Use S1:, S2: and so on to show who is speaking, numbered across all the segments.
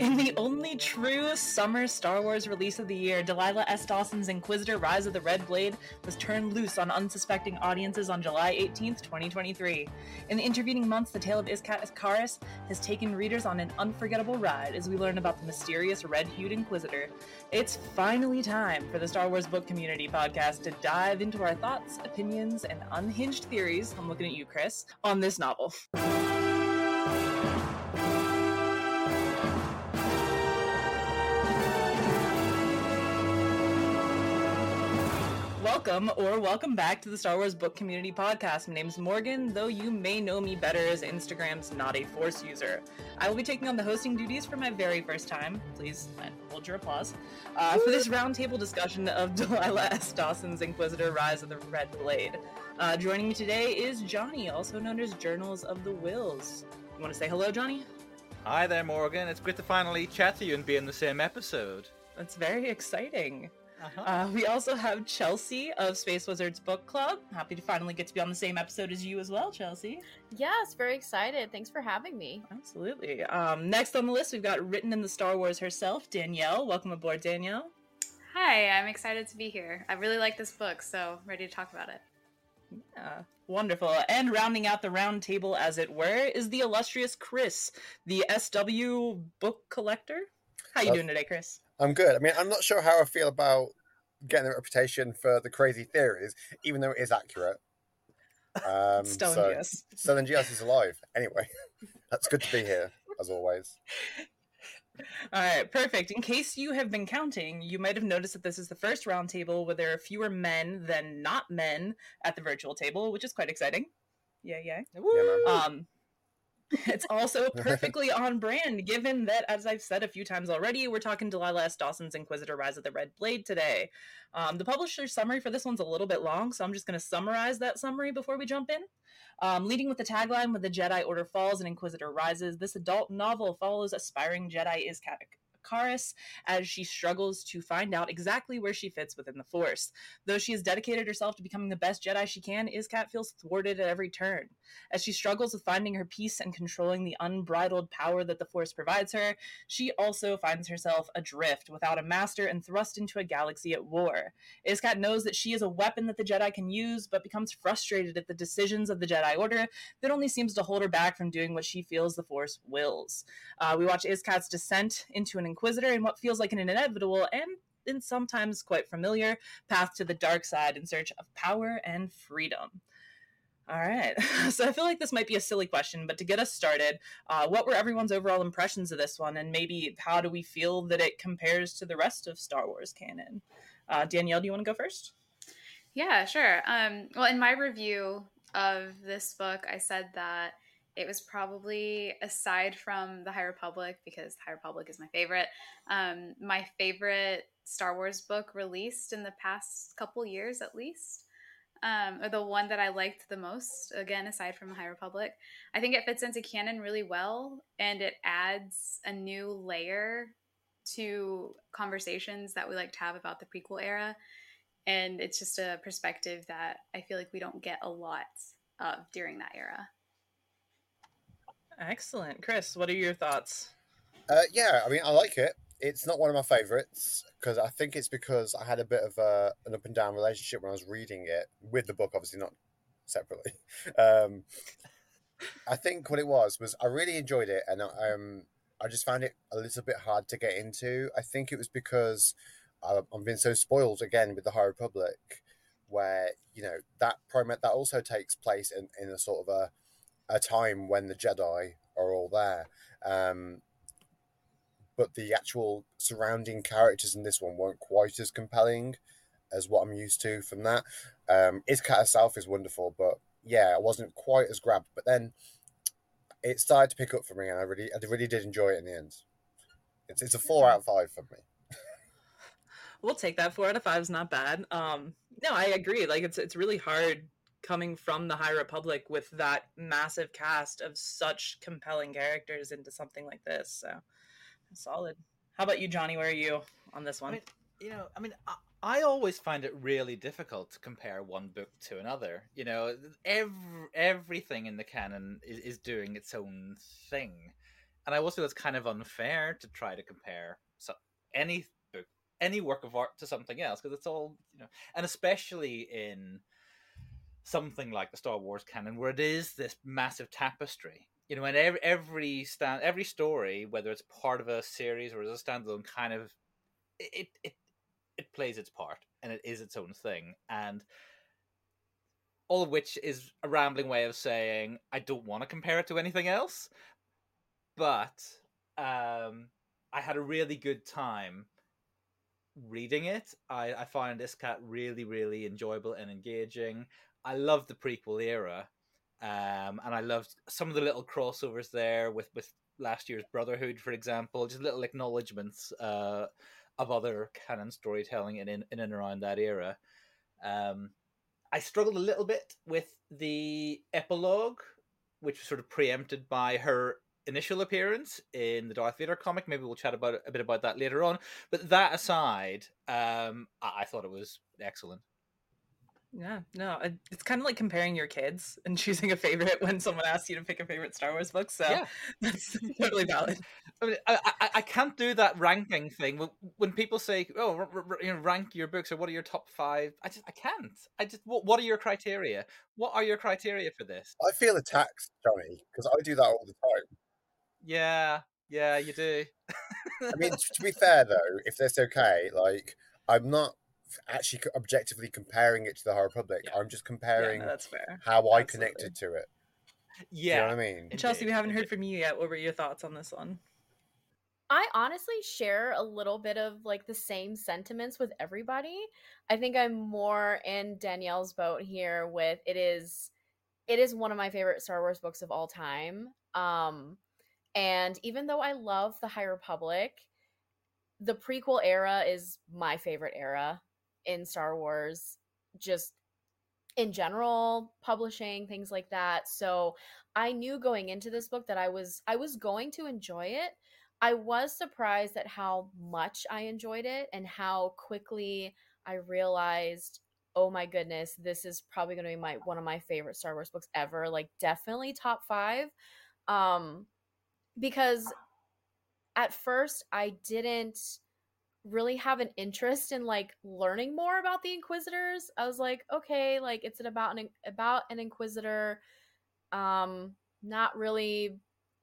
S1: In the only true summer Star Wars release of the year, Delilah S. Dawson's Inquisitor Rise of the Red Blade was turned loose on unsuspecting audiences on July 18th, 2023. In the intervening months, the tale of Iskat Karis has taken readers on an unforgettable ride as we learn about the mysterious red hued Inquisitor. It's finally time for the Star Wars Book Community podcast to dive into our thoughts, opinions, and unhinged theories. I'm looking at you, Chris, on this novel. Welcome or welcome back to the Star Wars Book Community Podcast. My name is Morgan, though you may know me better as Instagram's not a Force user. I will be taking on the hosting duties for my very first time. Please hold your applause. Uh, for this roundtable discussion of Delilah S. Dawson's Inquisitor Rise of the Red Blade. Uh, joining me today is Jonny, also known as Journals of the Hills. You want to say hello, Jonny?
S2: Hi there, Morgan. It's great to finally chat to you and be in the same episode.
S1: That's very exciting. Uh-huh. Uh, we also have Chelsea of Space Wizards Book Club. Happy to finally get to be on the same episode as you as well, Chelsea.
S3: Yes, very excited. Thanks for having me.
S1: Absolutely. Um, next on the list, we've got written in the Star Wars herself, Danielle. Welcome aboard, Danielle.
S4: Hi, I'm excited to be here. I really like this book, so ready to talk about it.
S1: Yeah, wonderful. And rounding out the round table, as it were, is the illustrious Chris, the SW book collector. How you doing today, Chris?
S5: I'm good. I mean, I'm not sure how I feel about getting a reputation for the crazy theories, even though it is accurate.
S1: Um, Stellan so.
S5: Stellan Gios is alive. Anyway, that's good to be here, as always.
S1: All right, perfect. In case you have been counting, you might have noticed that this is the first roundtable where there are fewer men than not men at the virtual table, which is quite exciting. Yeah, yeah. yeah um, it's also perfectly on brand, given that, as I've said a few times already, we're talking Delilah S. Dawson's Inquisitor Rise of the Red Blade today. Um, the publisher's summary for this one's a little bit long, so I'm just going to summarize that summary before we jump in. Um, leading with the tagline, When the Jedi Order Falls and Inquisitor Rises, this adult novel follows aspiring Jedi Karis as she struggles to find out exactly where she fits within the Force. Though she has dedicated herself to becoming the best Jedi she can, Iskat feels thwarted at every turn. As she struggles with finding her peace and controlling the unbridled power that the Force provides her, she also finds herself adrift without a master and thrust into a galaxy at war. Iskat knows that she is a weapon that the Jedi can use, but becomes frustrated at the decisions of the Jedi Order that only seems to hold her back from doing what she feels the Force wills. Uh, we watch Iskat's descent into an Inquisitor in what feels like an inevitable and in sometimes quite familiar path to the dark side in search of power and freedom. All right. So I feel like this might be a silly question, but to get us started, uh, what were everyone's overall impressions of this one? And maybe how do we feel that it compares to the rest of Star Wars canon? Uh, Danielle, do you want to go first?
S4: Yeah, sure. Um, well, in my review of this book, I said that it was probably aside from the High Republic because the High Republic is my favorite. Um, my favorite Star Wars book released in the past couple years, at least, um, or the one that I liked the most. Again, aside from the High Republic, I think it fits into canon really well, and it adds a new layer to conversations that we like to have about the prequel era. And it's just a perspective that I feel like we don't get a lot of during that era.
S1: Excellent. Chris, what are your thoughts?
S5: Uh, yeah, I mean, I like it. It's not one of my favorites because I think it's because I had a bit of a, an up and down relationship when I was reading it with the book, obviously not separately. Um, I think what it was was I really enjoyed it, and um, I just found it a little bit hard to get into. I think it was because I've been so spoiled again with the High Republic, where you know that primate that also takes place in, in a sort of a a time when the Jedi are all there. Um, but the actual surrounding characters in this one weren't quite as compelling as what I'm used to from that. Um, Iskat herself is wonderful, but yeah, I wasn't quite as grabbed. But then it started to pick up for me, and I really, I really did enjoy it in the end. It's it's a four out of five for me.
S1: we'll take that. Four out of five is not bad. Um, no, I agree. Like it's it's really hard coming from the High Republic with that massive cast of such compelling characters into something like this. So solid. How about you, Jonny? Where are you on this one?
S2: I mean, you know, I mean, I, I always find it really difficult to compare one book to another. You know, every, everything in the canon is, is doing its own thing. and I also feel it's kind of unfair to try to compare so, any book, any work of art to something else because it's all you know, and especially in something like the Star Wars canon, where it is this massive tapestry. You know, and every every stand every story, whether it's part of a series or as a standalone, kind of it it it plays its part and it is its own thing and all of which is a rambling way of saying I don't want to compare it to anything else, but um, I had a really good time reading it. I, I find Iskat really, really enjoyable and engaging. I love the prequel era, um, and I loved some of the little crossovers there with with last year's Brotherhood, for example. Just little acknowledgements uh, of other canon storytelling in, in in and around that era. Um, I struggled a little bit with the epilogue, which was sort of preempted by her initial appearance in the Darth Vader comic. Maybe we'll chat about a bit about that later on. But that aside, um, I, I thought it was excellent.
S1: Yeah, no, it's kind of like comparing your kids and choosing a favorite when someone asks you to pick a favorite Star Wars book. So yeah. that's totally valid.
S2: I, mean, I, I, I, can't do that ranking thing when, when people say, "Oh, r- r- you know, rank your books or what are your top five? I just I can't. I just what, what are your criteria? What are your criteria for this?
S5: I feel attacked, Jonny, because I do that all the time.
S2: Yeah, yeah, you do.
S5: I mean, to be fair though, if that's okay, like I'm not actually objectively comparing it to the High Republic. Yeah. I'm just comparing
S1: yeah, no, that's fair.
S5: how I connected to it.
S2: Yeah,
S5: you know what I mean.
S1: Chelsea, we haven't heard from you yet. What were your thoughts on this one?
S3: I honestly share a little bit of like the same sentiments with everybody. I think I'm more in Danielle's boat here with it is it is one of my favorite Star Wars books of all time. Um and even though I love the High Republic, the prequel era is my favorite era in Star Wars, just in general, publishing, things like that. So I knew going into this book that I was I was going to enjoy it. I was surprised at how much I enjoyed it and how quickly I realized, oh my goodness, this is probably going to be my one of my favorite Star Wars books ever, like definitely top 5. Um because at first I didn't really have an interest in like learning more about the inquisitors i was like okay like it's about an about an inquisitor um not really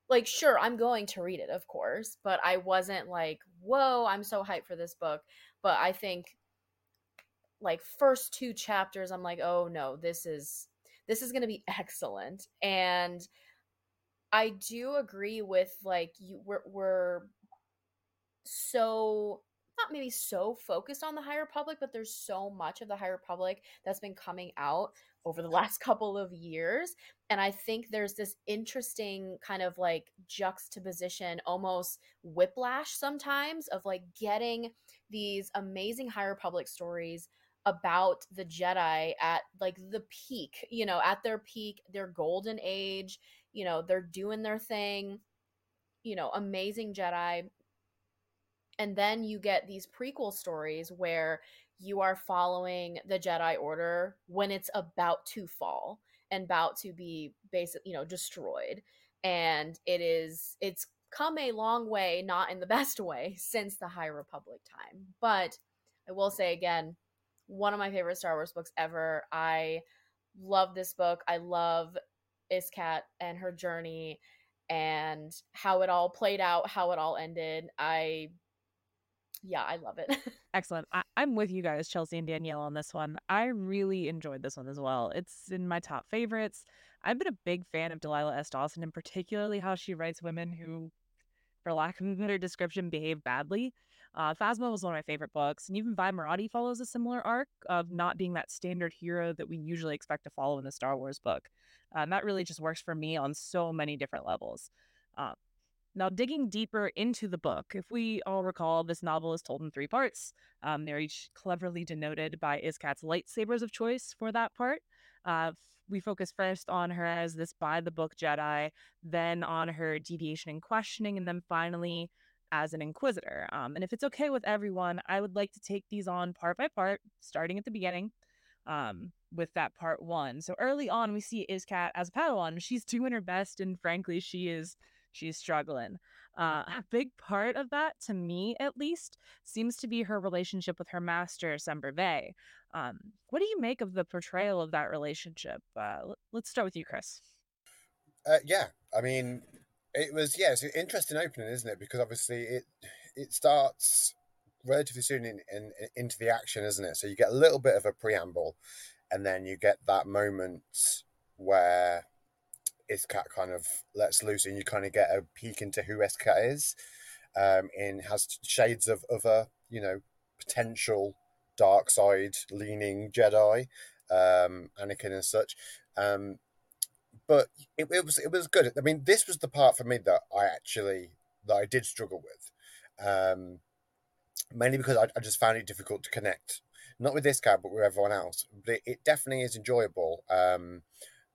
S3: like sure i'm going to read it of course but i wasn't like whoa i'm so hyped for this book but i think like first two chapters i'm like oh no this is this is going to be excellent and i do agree with like you we're, we're so not maybe so focused on the High Republic, but there's so much of the High Republic that's been coming out over the last couple of years. And I think there's this interesting kind of like juxtaposition, almost whiplash sometimes, of like getting these amazing High Republic stories about the Jedi at like the peak, you know, at their peak, their golden age, you know, they're doing their thing, you know, amazing Jedi and then you get these prequel stories where you are following the Jedi Order when it's about to fall and about to be basically, you know, destroyed. And it is it's come a long way, not in the best way, since the High Republic time. But I will say again, one of my favorite Star Wars books ever. I love this book. I love Iskat and her journey and how it all played out, how it all ended. I yeah, I love it.
S6: Excellent. I- am with you guys, Chelsea and Danielle, on this one. I really enjoyed this one as well. It's in my top favorites. I've been a big fan of Delilah S. Dawson, and particularly how she writes women who, for lack of a better description, behave badly. Uh, Phasma was one of my favorite books, and even Vi Moradi follows a similar arc of not being that standard hero that we usually expect to follow in the Star Wars book. Uh, and that really just works for me on so many different levels. Uh, now, digging deeper into the book, if we all recall, this novel is told in three parts. Um, they're each cleverly denoted by Iskat's lightsabers of choice for that part. Uh, we focus first on her as this by the book Jedi, then on her deviation and questioning, and then finally as an inquisitor. Um, and if it's okay with everyone, I would like to take these on part by part, starting at the beginning um, with that part one. So early on, we see Iskat as a Padawan. She's doing her best, and frankly, she is she's struggling. Uh, a big part of that, to me at least, seems to be her relationship with her master, Sember Vey. Um, what do you make of the portrayal of that relationship? Uh, let's start with you, Chris.
S5: Uh, yeah, I mean, it was yeah, it's an interesting opening, isn't it? Because obviously it it starts relatively soon in, in, into the action, isn't it? So you get a little bit of a preamble, and then you get that moment where Iskat kind of lets loose, and you kind of get a peek into who Iskat is. Um, and has shades of other, you know, potential dark side leaning Jedi, um, Anakin and such. Um, but it, it, was it was good. I mean, this was the part for me that I actually that I did struggle with, um, mainly because I, I just found it difficult to connect, not with this guy, but with everyone else. But it, it definitely is enjoyable. Um,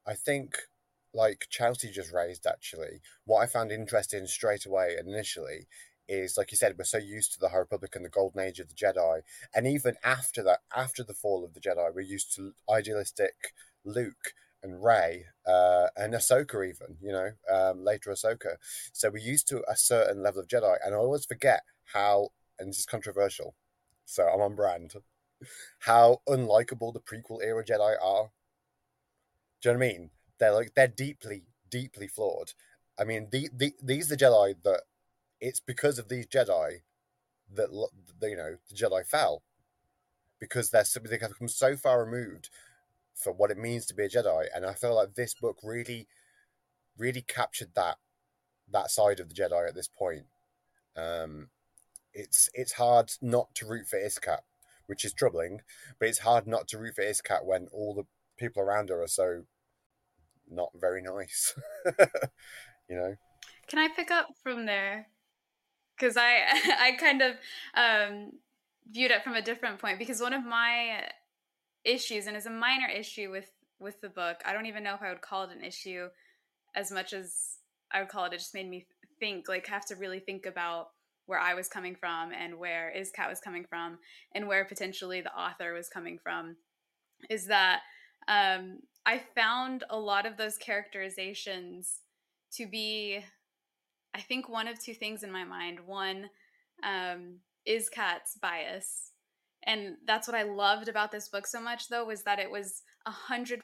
S5: I think like Chelsea just raised actually, what I found interesting straight away initially is like you said, we're so used to the High Republic and the golden age of the Jedi, and even after that, after the fall of the Jedi, we're used to idealistic Luke and Rey uh, and Ahsoka, even you know um, later Ahsoka. So we're used to a certain level of Jedi, and I always forget how, and this is controversial, so I'm on brand. How unlikable the prequel era Jedi are. Do you know what I mean? They're like they're deeply, deeply flawed. I mean, the, the these the Jedi that it's because of these Jedi that you know the Jedi fell because they're they have come so far removed for what it means to be a Jedi, and I feel like this book really, really captured that that side of the Jedi at this point. Um, it's it's hard not to root for Iskat, which is troubling, but it's hard not to root for Iskat when all the people around her are so not very nice. you know.
S4: Can I pick up from there? Because I I kind of um, viewed it from a different point because one of my issues and is a minor issue with with the book. I don't even know if I would call it an issue as much as I would call it. It just made me think, like, have to really think about where I was coming from and where Iskat was coming from and where potentially the author was coming from. Is that um, I found a lot of those characterizations to be, I think, one of two things in my mind. One um, Iskat's bias. And that's what I loved about this book so much, though, was that it was 100%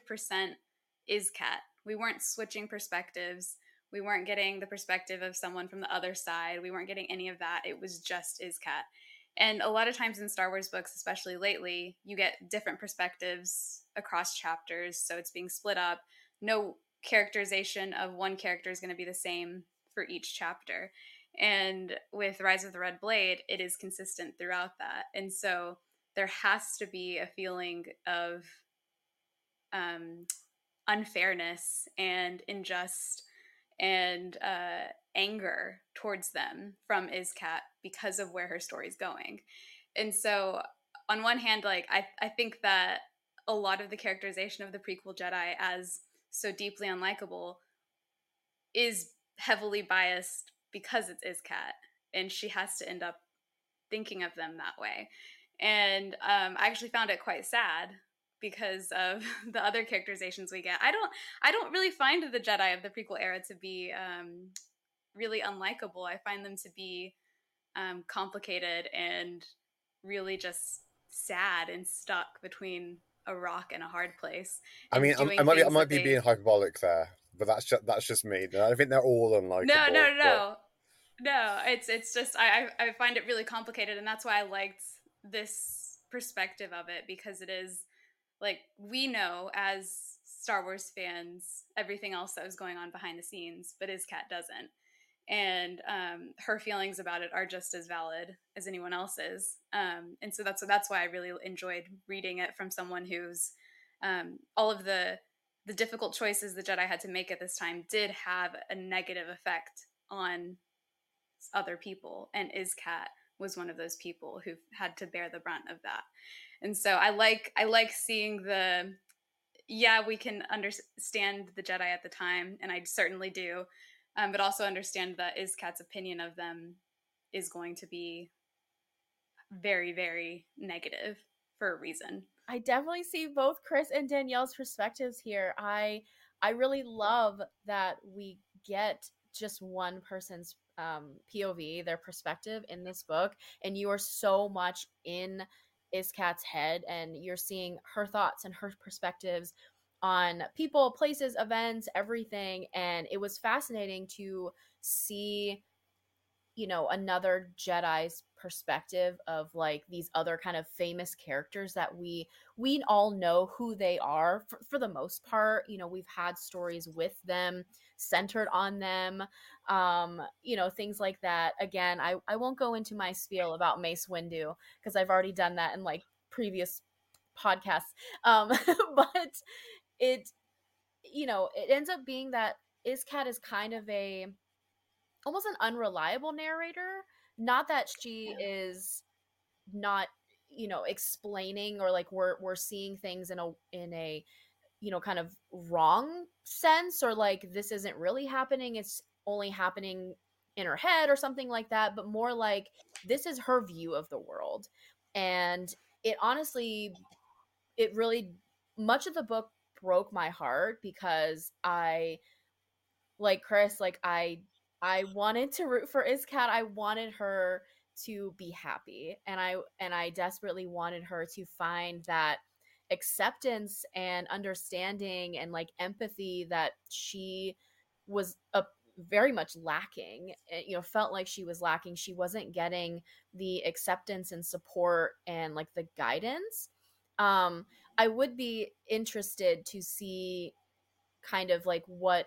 S4: Iskat. We weren't switching perspectives. We weren't getting the perspective of someone from the other side. We weren't getting any of that. It was just Iskat. And a lot of times in Star Wars books, especially lately, you get different perspectives across chapters. So it's being split up. No characterization of one character is going to be the same for each chapter. And with Rise of the Red Blade, it is consistent throughout that. And so there has to be a feeling of um, unfairness and unjust and uh, anger towards them from Iskat because of where her story's going. And so on one hand, like I, I think that a lot of the characterization of the prequel Jedi as so deeply unlikable is heavily biased because it's Iskat and she has to end up thinking of them that way. And um, I actually found it quite sad because of the other characterizations we get. I don't I don't really find the Jedi of the prequel era to be um, really unlikable. I find them to be um, complicated and really just sad and stuck between a rock and a hard place.
S5: I mean, I might be, I might be they... being hyperbolic there, but that's just that's just me. I think they're all unlikable.
S4: No, no, no, but... no. It's it's just I I find it really complicated, and that's why I liked this perspective of it because it is like we know as Star Wars fans everything else that was going on behind the scenes, but Iskat doesn't and um, her feelings about it are just as valid as anyone else's. Um, and so that's that's why I really enjoyed reading it from someone who's um, all of the the difficult choices the Jedi had to make at this time did have a negative effect on other people, and Iskat was one of those people who had to bear the brunt of that. And so I like I like seeing the yeah we can understand the Jedi at the time, and I certainly do um, but also understand that Iskat's opinion of them is going to be very, very negative for a reason.
S3: I definitely see both Chris and Danielle's perspectives here. I I really love that we get just one person's um, POV, their perspective in this book, and you are so much in Iskat's head, and you're seeing her thoughts and her perspectives on people, places, events, everything. And it was fascinating to see, you know, another Jedi's perspective of like these other kind of famous characters that we we all know who they are for, for the most part you know we've had stories with them centered on them um you know things like that again i i won't go into my spiel about mace windu because i've already done that in like previous podcasts um but it you know it ends up being that iskat is kind of a almost an unreliable narrator. Not that she is not you know explaining or like we're we're seeing things in a in a you know kind of wrong sense or like this isn't really happening it's only happening in her head or something like that but more like this is her view of the world. And it honestly it really much of the book broke my heart because i like chris like i i wanted to root for iskat. I wanted her to be happy and i and i desperately wanted her to find that acceptance and understanding and like empathy that she was a very much lacking eh, you know felt like she was lacking. She wasn't getting the acceptance and support and like the guidance. Um i would be interested to see kind of like what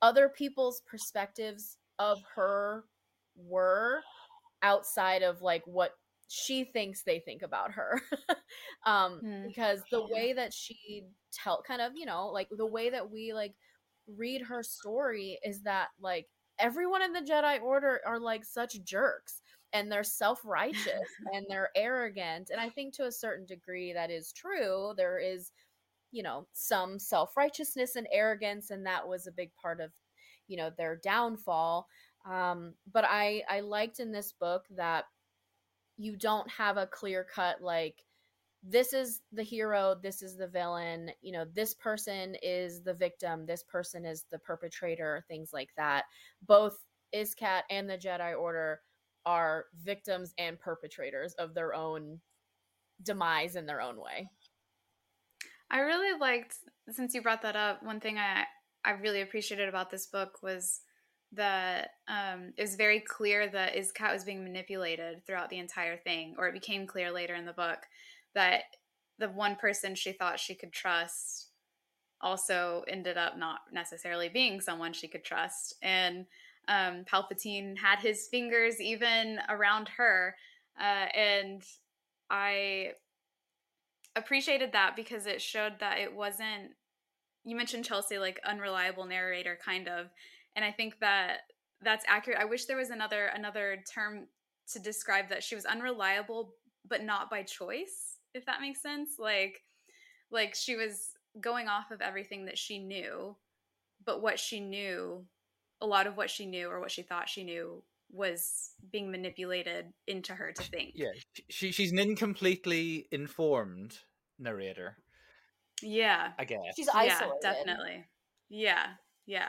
S3: other people's perspectives of her were outside of like what she thinks they think about her. Um mm. because the way that she tell kind of you know like the way that we like read her story is that like everyone in the jedi order are like such jerks and they're self-righteous and they're arrogant and i think to a certain degree that is true there is you know some self-righteousness and arrogance and that was a big part of you know their downfall um but i i liked in this book that you don't have a clear cut like this is the hero this is the villain you know this person is the victim this person is the perpetrator things like that. Both iskat and the jedi order are victims and perpetrators of their own demise in their own way
S4: i really liked since you brought that up one thing i i really appreciated about this book was that um, it was very clear that Iskat was being manipulated throughout the entire thing, or it became clear later in the book that the one person she thought she could trust also ended up not necessarily being someone she could trust. And um, Palpatine had his fingers even around her. Uh, and I appreciated that because it showed that it wasn't, you mentioned Chelsea, like unreliable narrator, kind of and I think that that's accurate. I wish there was another another term to describe that she was unreliable, but not by choice, if that makes sense. Like like she was going off of everything that she knew, but what she knew, a lot of what she knew or what she thought she knew was being manipulated into her to think.
S2: Yeah, she she's an incompletely informed narrator.
S4: Yeah,
S2: I guess
S3: she's isolated.
S4: Yeah, definitely. Yeah, yeah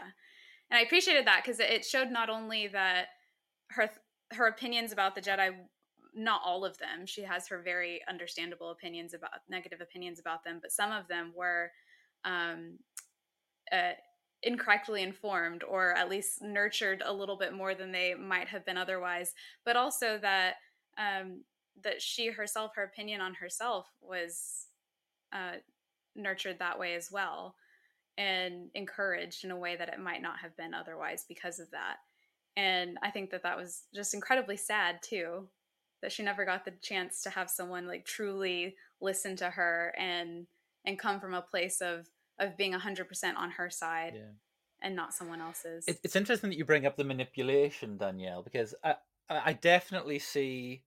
S4: and I appreciated that because it showed not only that her her opinions about the Jedi, not all of them. She has her very understandable opinions about negative opinions about them, but some of them were um, uh, incorrectly informed, or at least nurtured a little bit more than they might have been otherwise. But also that um, that she herself, her opinion on herself, was uh, nurtured that way as well and encouraged in a way that it might not have been otherwise because of that. And I think that that was just incredibly sad too, that she never got the chance to have someone like truly listen to her and and come from a place of of being 100% on her side yeah. and not someone else's.
S2: it's interesting that you bring up the manipulation, Danielle, because I, I definitely see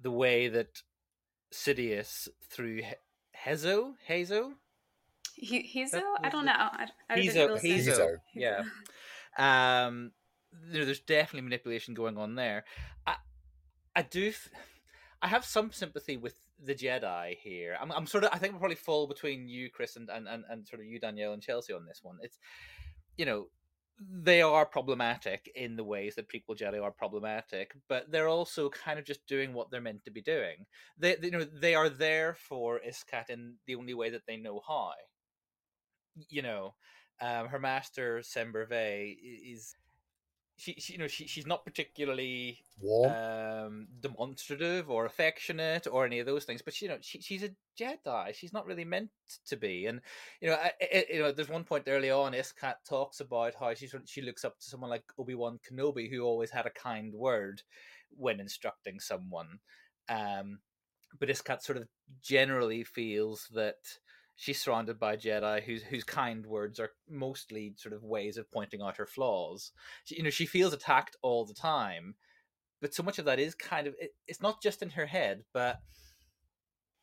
S2: the way that Sidious through Hezo, Hazo,
S4: he? I don't know. I, I
S2: Hizo, Hizo, yeah. Um, there, there's definitely manipulation going on there. I, I do, I have some sympathy with the Jedi here. I'm, I'm sort of, I think we probably fall between you, Chris, and, and, and, and sort of you, Danielle, and Chelsea on this one. It's, you know, they are problematic in the ways that prequel Jedi are problematic, but they're also kind of just doing what they're meant to be doing. They, they you know, they are there for Iskat in the only way that they know how. You know, um, her master Sember Vey is she, she, you know she, she's not particularly
S5: Warm.
S2: um demonstrative or affectionate or any of those things but you know she, she's a jedi. She's not really meant to be. And you know I, I, you know there's one point early on iskat talks about how she she looks up to someone like obi-wan kenobi who always had a kind word when instructing someone. Um but iskat sort of generally feels that she's surrounded by Jedi whose whose kind words are mostly sort of ways of pointing out her flaws. She, you know, she feels attacked all the time, but so much of that is kind of it, it's not just in her head, but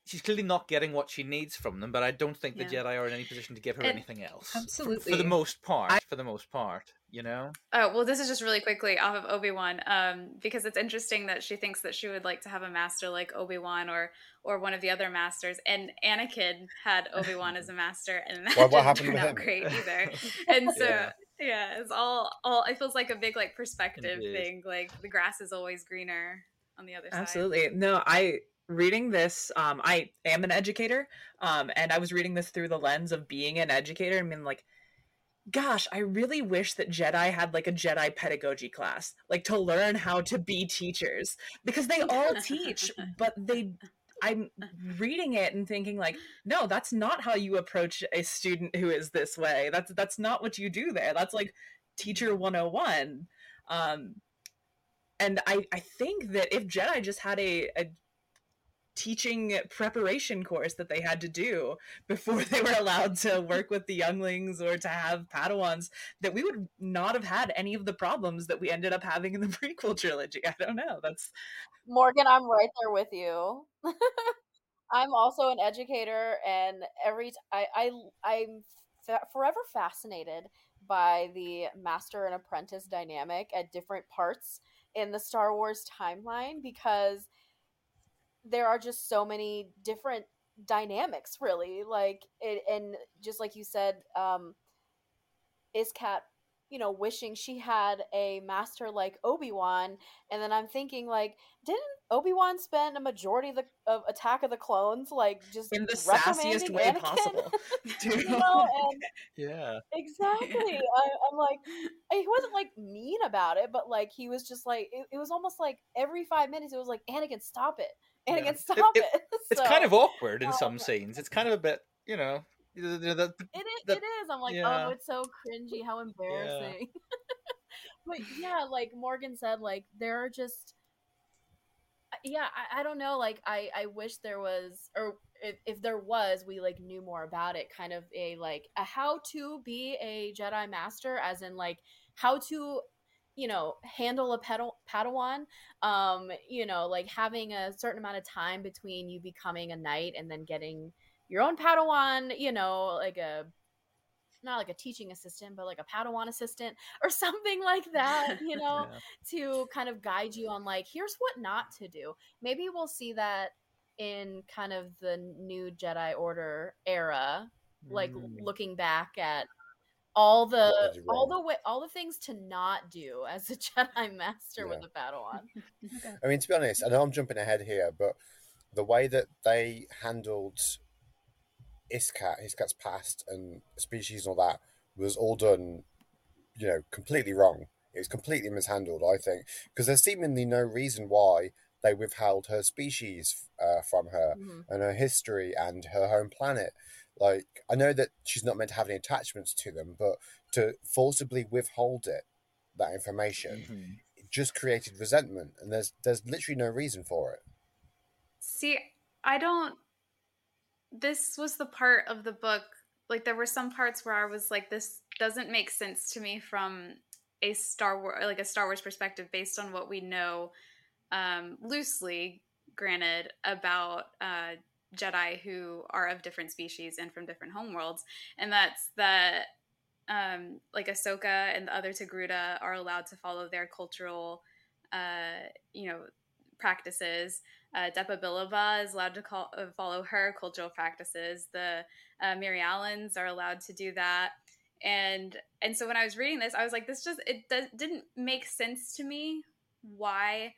S2: she's clearly not getting what she needs from them. But I don't think the Jedi are in any position to give her
S4: And-
S2: anything else. For- for, the most part.
S1: I-
S2: for the most part, you know.
S4: Oh well, this is just really quickly off of Obi Wan, um, because it's interesting that she thinks that she would like to have a master like Obi Wan or or one of the other masters. And Anakin had Obi Wan as a master, and that
S5: Why- what
S4: didn't
S5: happened
S4: turn out
S5: him?
S4: great either. And so
S2: Yeah.
S4: yeah. it's all all. It feels like a big like perspective
S2: Indeed.
S4: thing. Like the grass is always greener on the other side.
S1: Absolutely. No, I reading this, um, I am an educator. Um, and I was reading this through the lens of being an educator. I mean, like, gosh, I really wish that Jedi had like a Jedi pedagogy class, like to learn how to be teachers. Because they all teach, but they I'm reading it and thinking like, no, that's not how you approach a student who is this way. That's that's not what you do there. That's like teacher 101. Um and I, I think that if Jedi just had a, a teaching preparation course that they had to do before they were allowed to work with the younglings or to have Padawans, that we would not have had any of the problems that we ended up having in the prequel trilogy. I don't know. That's
S3: Morgan, I'm right there with you. I'm also an educator, and every t- I I I'm forever fascinated by the master and apprentice dynamic at different parts in the Star Wars timeline because there are just so many different dynamics, really. Like it, and just like you said, um, Iskat, you know, wishing she had a master like Obi Wan, and then I'm thinking like, didn't Obi Wan spend a majority of the of Attack of the Clones like just
S1: in the sassiest way
S3: Anakin?
S1: possible.
S3: you know, and
S2: Yeah.
S3: exactly. I, I'm like, he wasn't like mean about it, but like he was just like, it, it was almost like every five minutes, it was like, Anakin, stop it, Anakin,
S2: Yeah.
S3: stop
S2: It-
S3: it.
S2: It's
S3: So,
S2: kind of awkward in
S3: um,
S2: some scenes. It's kind of a bit, you know, the, the, the,
S3: It is. it is. I'm like,
S2: yeah.
S3: oh, it's so cringy. How embarrassing. but yeah, like Morgan said, like there are just, uh, yeah, I, I don't know. Like I, I wish there was, or if, if there was, we like knew more about it. Kind of a like a how to be a Jedi Master, as in like how to you know handle a Pad- padawan um you know like having a certain amount of time between you becoming a knight and then getting your own padawan you know like a not like a teaching assistant but like a padawan assistant or something like that you know
S2: yeah.
S3: to kind of guide you on like here's what not to do maybe we'll see that in kind of the new jedi order era like
S2: Mm.
S3: looking back at all the
S5: What did you
S3: all the way all the things to not do as a jedi master with
S5: Yeah.
S3: a padawan
S5: I mean, to be honest, I know I'm jumping ahead here, but the way that they handled Iskat, Iskat's past and species and all that was all done, you know, completely wrong. It was completely mishandled, I think, because there's seemingly no reason why they withheld her species uh, from her
S3: Mhm.
S5: and her history and her home planet. Like, I know that she's not meant to have any attachments to them, but to forcibly withhold it, that information,
S2: Mhm.
S5: it just created resentment, and there's there's literally no reason for it.
S4: See, I don't. This was the part of the book. Like, there were some parts where I was like, this doesn't make sense to me from a Star Wars, like a Star Wars perspective, based on what we know, um, loosely, granted, about uh, Jedi who are of different species and from different homeworlds, and that's that. Um, like Ahsoka and the other Togruta are allowed to follow their cultural, uh, you know, practices. Uh, Depa Billaba is allowed to call, uh, follow her cultural practices. The uh, Mirialans are allowed to do that. and and so when I was reading this, I was like, this just it didn't make sense to me why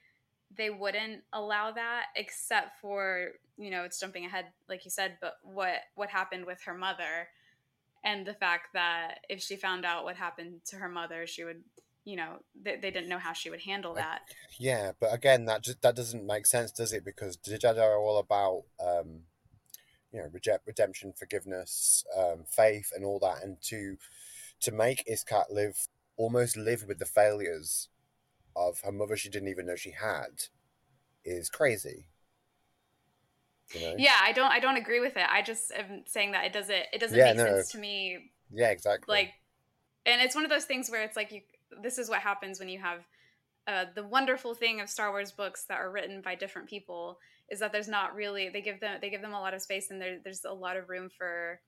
S4: they wouldn't allow that except for you know it's jumping ahead like you said but what what happened with her mother and the fact that if she found out what happened to her mother she would you know they, they didn't know how she would handle that
S5: Yeah, but again, that just that doesn't make sense, does it? Because the Jedi are all about, um, you know, reject, redemption, forgiveness, um, faith, and all that, and to to make Iskat live almost live with the failures of her mother she didn't even know she had is crazy. You know?
S4: yeah i don't i don't agree with it i just am saying that it doesn't it doesn't
S5: Yeah,
S4: make
S5: no.
S4: sense to me
S5: Yeah, exactly.
S4: like and it's one of those things where it's like you this is what happens when you have uh, the wonderful thing of Star Wars books that are written by different people is that there's not really they give them they give them a lot of space and there, there's a lot of room for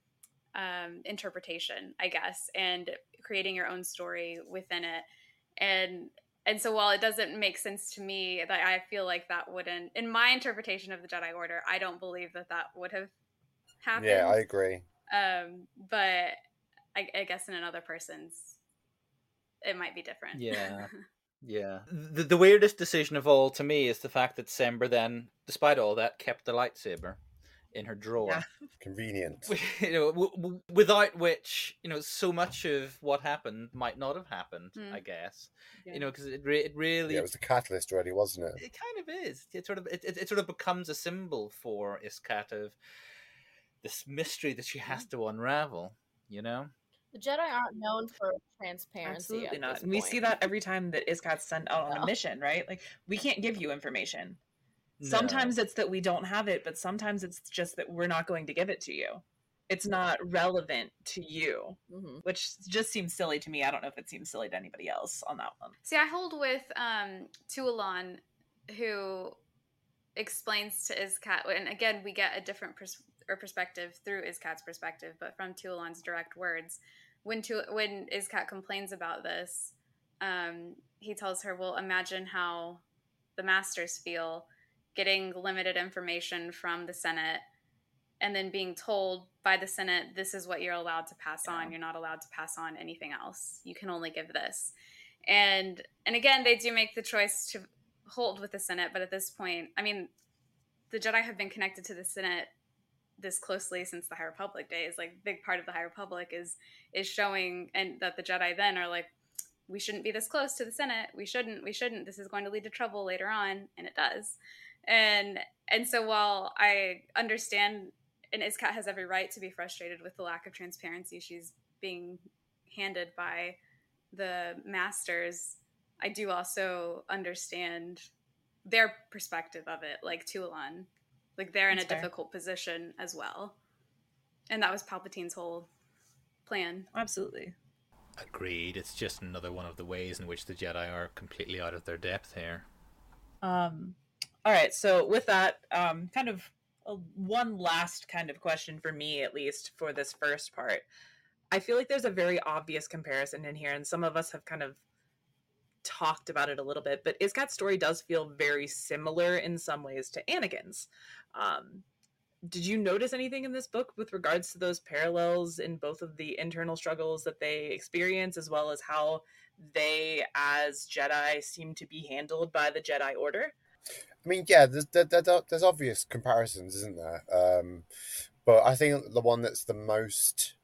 S4: um, interpretation, I guess, and creating your own story within it. And and so while it doesn't make sense to me, that I feel like that wouldn't, in my interpretation of the Jedi Order, I don't believe that that would have happened.
S5: yeah, I agree.
S4: Um, but I, I guess in another person's, it might be different.
S2: Yeah. Yeah. The, the weirdest decision of all to me is the fact that Sember then, despite all that, kept the lightsaber in her drawer.
S1: Yeah.
S5: Convenient.
S2: you know, w- w- without which, you know, so much of what happened might not have happened.
S4: Hmm.
S2: I guess,
S1: Yeah.
S2: you know, because it, re- it really,
S5: Yeah, it was the catalyst already, wasn't it?
S2: it kind of is. It sort of, it, it, it sort of becomes a symbol for Iskat of this mystery that she has to unravel. You know,
S3: The Jedi aren't known for transparency.
S1: Absolutely
S3: at
S1: not.
S3: this
S1: And we see that every time that Iskat's sent out on a mission, right? Like we can't give you information.
S2: No.
S1: Sometimes it's that we don't have it, but sometimes it's just that we're not going to give it to you. It's not relevant to you,
S3: Mhm.
S1: which just seems silly to me. I don't know if it seems silly to anybody else on that one.
S4: See, I hold with um, Tualon, who explains to Iskat, and again, we get a different pers- or perspective through Iskat's perspective, but from Tualon's direct words. When tu- when Iskat complains about this, um, he tells her, "Well, imagine how the masters feel getting limited information from the Senate." And then being told by the Senate, this is what you're allowed to pass on. You're not allowed to pass on anything else. You can only give this. And and again they do make the choice to hold with the senate but at this point i mean the jedi have been connected to the senate this closely since the high republic days. Like big part of the high republic is is showing and that the jedi then are like we shouldn't be this close to the senate. We shouldn't. We shouldn't. This is going to lead to trouble later on. And it does and and so while i understand and iskat has every right to be frustrated with the lack of transparency she's being handed by the masters, I do also understand their perspective of it, like Tualon. Like they're in
S1: That's
S4: a
S1: fair.
S4: difficult position as well. And that was Palpatine's whole plan.
S1: Absolutely.
S2: agreed. It's just another one of the ways in which the Jedi are completely out of their depth here.
S1: Um, all right. So with that, um, kind of uh, one last kind of question for me, at least for this first part. I feel like there's a very obvious comparison in here, and some of us have kind of talked about it a little bit. But Iskat's story does feel very similar in some ways to Anakin's. Um, did you notice anything in this book with regards to those parallels in both of the internal struggles that they experience, as well as how they, as Jedi, seem to be handled by the Jedi Order?
S5: I mean, yeah, there's there, there, there's obvious comparisons, isn't there? Um, but I think the one that's the most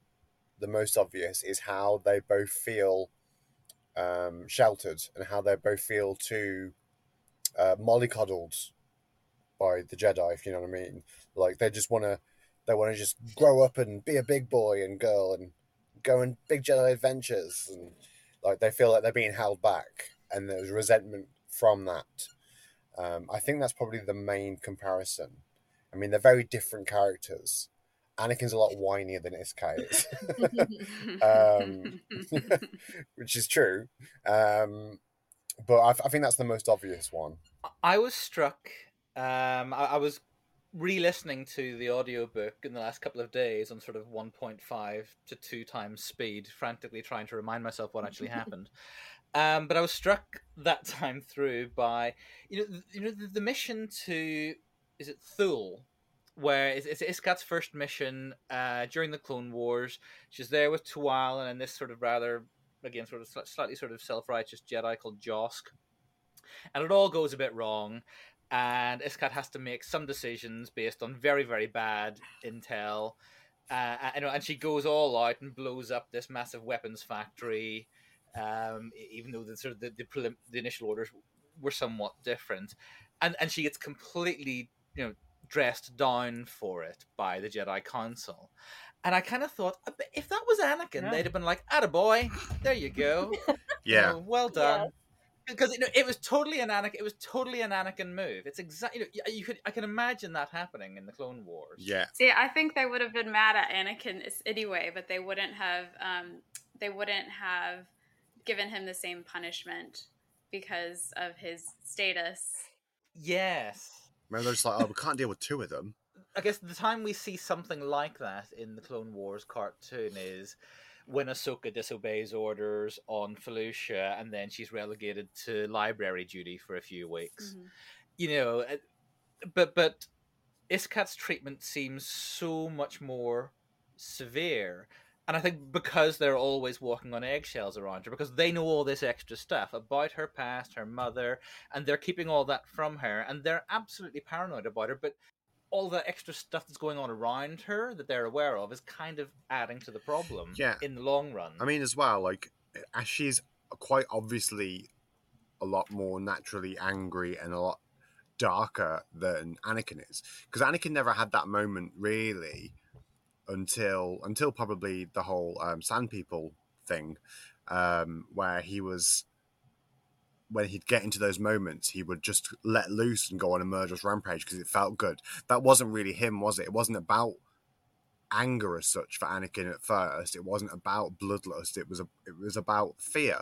S5: the most obvious is how they both feel um, sheltered and how they both feel too uh, mollycoddled by the Jedi, if you know what I mean. Like they just want to they want to just grow up and be a big boy and girl and go on big Jedi adventures and like they feel like they're being held back and there's resentment from that. Um, I think that's probably the main comparison. I mean, they're very different characters. Anakin's a lot whinier than Iskat is, Um, which is true. Um, but I, I think that's the most obvious one.
S2: I was struck. Um, I, I was re-listening to the audiobook in the last couple of days on sort of 1.5 to 2 times speed, frantically trying to remind myself what actually happened. Um, but I was struck that time through by you know you know the, the mission to is it Thule where it's, it's Iskat's first mission uh, during the Clone Wars. She's there with Tual and this sort of rather, again, sort of slightly sort of self righteous Jedi called Josk. And it all goes a bit wrong. And Iskat has to make some decisions based on very, very bad intel. Uh, and, and she goes all out and blows up this massive weapons factory, um, even though the sort of the, the, prelim- the initial orders were somewhat different. And, and she gets completely, you know, dressed down for it by the Jedi Council. And I kind of thought, if that was Anakin, yeah. they'd have been like, "Attaboy, there you go,
S5: yeah,
S2: you know, well done." Because you know, it was totally an Anakin. It was totally an Anakin move. It's exactly you, know, you could. I can imagine that happening in the Clone Wars.
S5: Yeah.
S4: See, I think they would have been mad at Anakin anyway, but they wouldn't have. Um, they wouldn't have given him the same punishment because of his status.
S2: Yes.
S5: Maybe they're just like, oh, we can't deal with two of them.
S2: I guess the time we see something like that in the Clone Wars cartoon is when Ahsoka disobeys orders on Felucia, and then she's relegated to library duty for a few weeks. Mm-hmm. You know, uh, but but Iskat's treatment seems so much more severe and I think because they're always walking on eggshells around her, because they know all this extra stuff about her past, her mother, and they're keeping all that from her, and they're absolutely paranoid about her. But all the extra stuff that's going on around her that they're aware of is kind of adding to the problem.
S5: Yeah.
S2: in the long run.
S5: I mean, as well, like as she's quite obviously a lot more naturally angry and a lot darker than Anakin is, because Anakin never had that moment really until until probably the whole um, Sand People thing, um, where he was when he'd get into those moments, he would just let loose and go on a murderous rampage because it felt good. That wasn't really him, was it? It wasn't about anger as such for Anakin at first. It wasn't about bloodlust. It was a, it was about fear.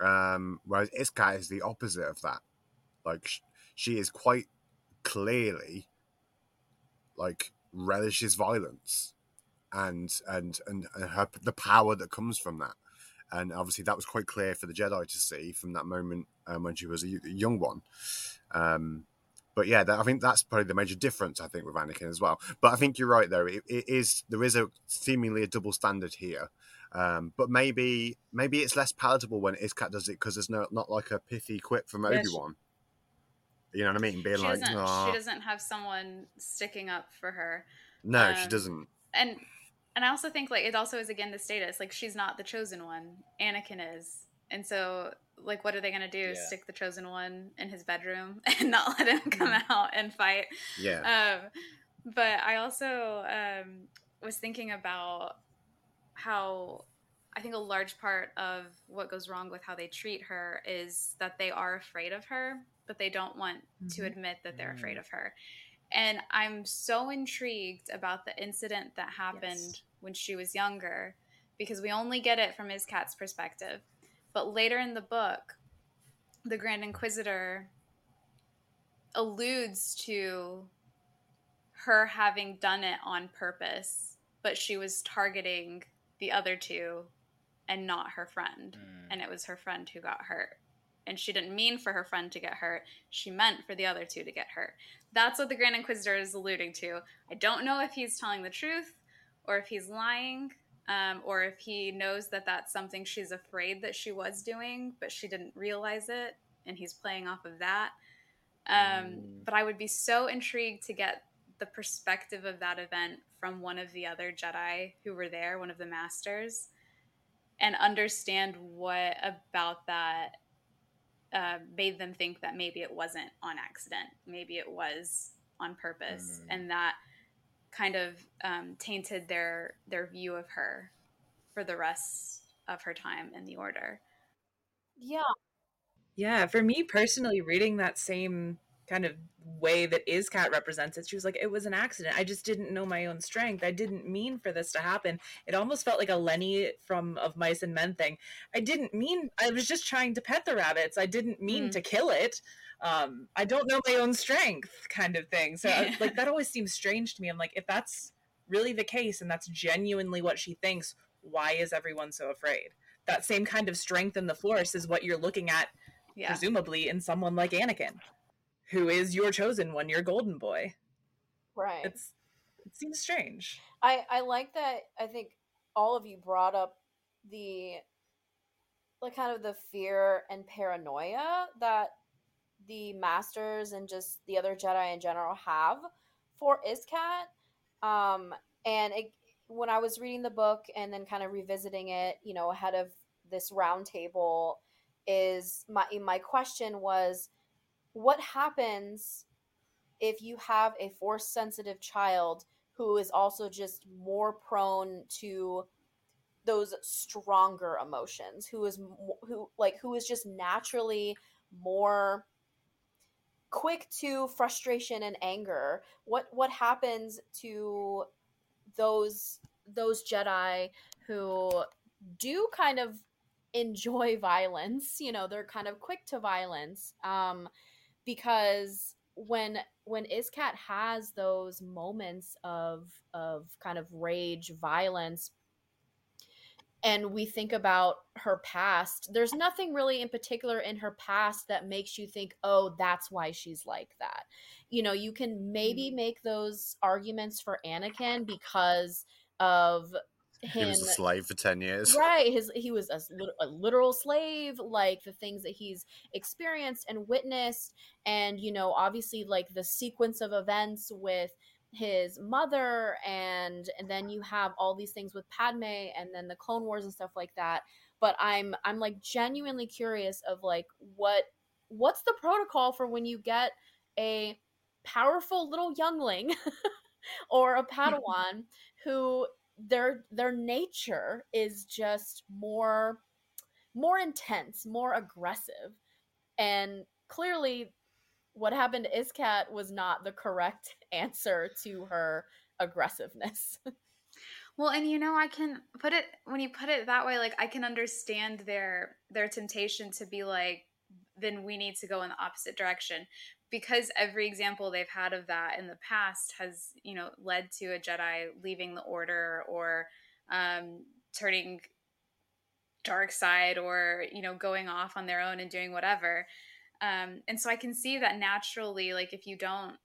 S5: Um, whereas Iskat is the opposite of that. Like she is quite clearly like relishes violence and and and, and her, the power that comes from that. And obviously, that was quite clear for the Jedi to see from that moment um, when she was a, a young one. Um, but yeah, that, I think that's probably the major difference. I think with Anakin as well. But I think you're right though. It, it is there is a seemingly a double standard here. Um, but maybe maybe it's less palatable when Iskat does it because there's no not like a pithy quip from Obi Wan. You know what I mean? Being
S4: she
S5: like,
S4: doesn't, she doesn't have someone sticking up for her.
S5: No, um, she doesn't.
S4: And and I also think like it also is again the status. Like she's not the chosen one. Anakin is. And so like what are they gonna do? Yeah. Stick the chosen one in his bedroom and not let him come mm-hmm. out and fight.
S5: Yeah.
S4: Um but I also um was thinking about how I think a large part of what goes wrong with how they treat her is that they are afraid of her but they don't want mm-hmm. to admit that they're afraid mm. of her. And I'm so intrigued about the incident that happened yes. when she was younger because we only get it from Iskat's perspective. But later in the book, the Grand Inquisitor alludes to her having done it on purpose, but she was targeting the other two and not her friend. Mm. And it was her friend who got hurt and she didn't mean for her friend to get hurt. She meant for the other two to get hurt. That's what the Grand Inquisitor is alluding to. I don't know if he's telling the truth or if he's lying um, or if he knows that that's something she's afraid that she was doing, but she didn't realize it and he's playing off of that. Um, mm. But I would be so intrigued to get the perspective of that event from one of the other Jedi who were there, one of the masters, and understand what about that uh, made them think that maybe it wasn't on accident, maybe it was on purpose, mm. and that kind of um, tainted their their view of her for the rest of her time in the order.
S3: Yeah.
S1: Yeah, for me personally, reading that same kind of way that Iskat represents it. She was like, it was an accident. I just didn't know my own strength. I didn't mean for this to happen. It almost felt like a Lenny from Of Mice and Men thing. I didn't mean, I was just trying to pet the rabbits. I didn't mean mm. to kill it. Um, I don't know my own strength kind of thing. So I, like that always seems strange to me. I'm like, if that's really the case and that's genuinely what she thinks, why is everyone so afraid? That same kind of strength in the force is what you're looking at, yeah. presumably, in someone like Anakin who is your chosen one, your golden boy.
S3: Right.
S1: It's it seems strange.
S3: I I like that. I think all of you brought up the like kind of the fear and paranoia that the masters and just the other Jedi in general have for Iskat. Um, and it, when I was reading the book and then kind of revisiting it, you know, ahead of this roundtable, is my my question was, what happens if you have a force sensitive child who is also just more prone to those stronger emotions who is who like who is just naturally more quick to frustration and anger? What what happens to those those jedi who do kind of enjoy violence? You know they're kind of quick to violence. Um because when when iskat has those moments of of kind of rage violence and we think about her past there's nothing really in particular in her past that makes you think oh that's why she's like that. You know you can maybe mm. make those arguments for anakin because of him
S5: He was a slave for 10 years.
S3: right his he was a, a literal slave like the things that he's experienced and witnessed and you know obviously like the sequence of events with his mother and and then you have all these things with Padme and then the clone wars and stuff like that but I'm I'm like genuinely curious of like what what's the protocol for when you get a powerful little youngling or a padawan who their their nature is just more more intense, more aggressive. And clearly what happened to Iskat was not the correct answer to her aggressiveness.
S4: Well, and you know, I can put it when you put it that way, like I can understand their their temptation to be like, then we need to go in the opposite direction. Because every example they've had of that in the past has, you know, led to a Jedi leaving the order or um, turning dark side or, you know, going off on their own and doing whatever. Um, and so I can see that naturally, like if you don't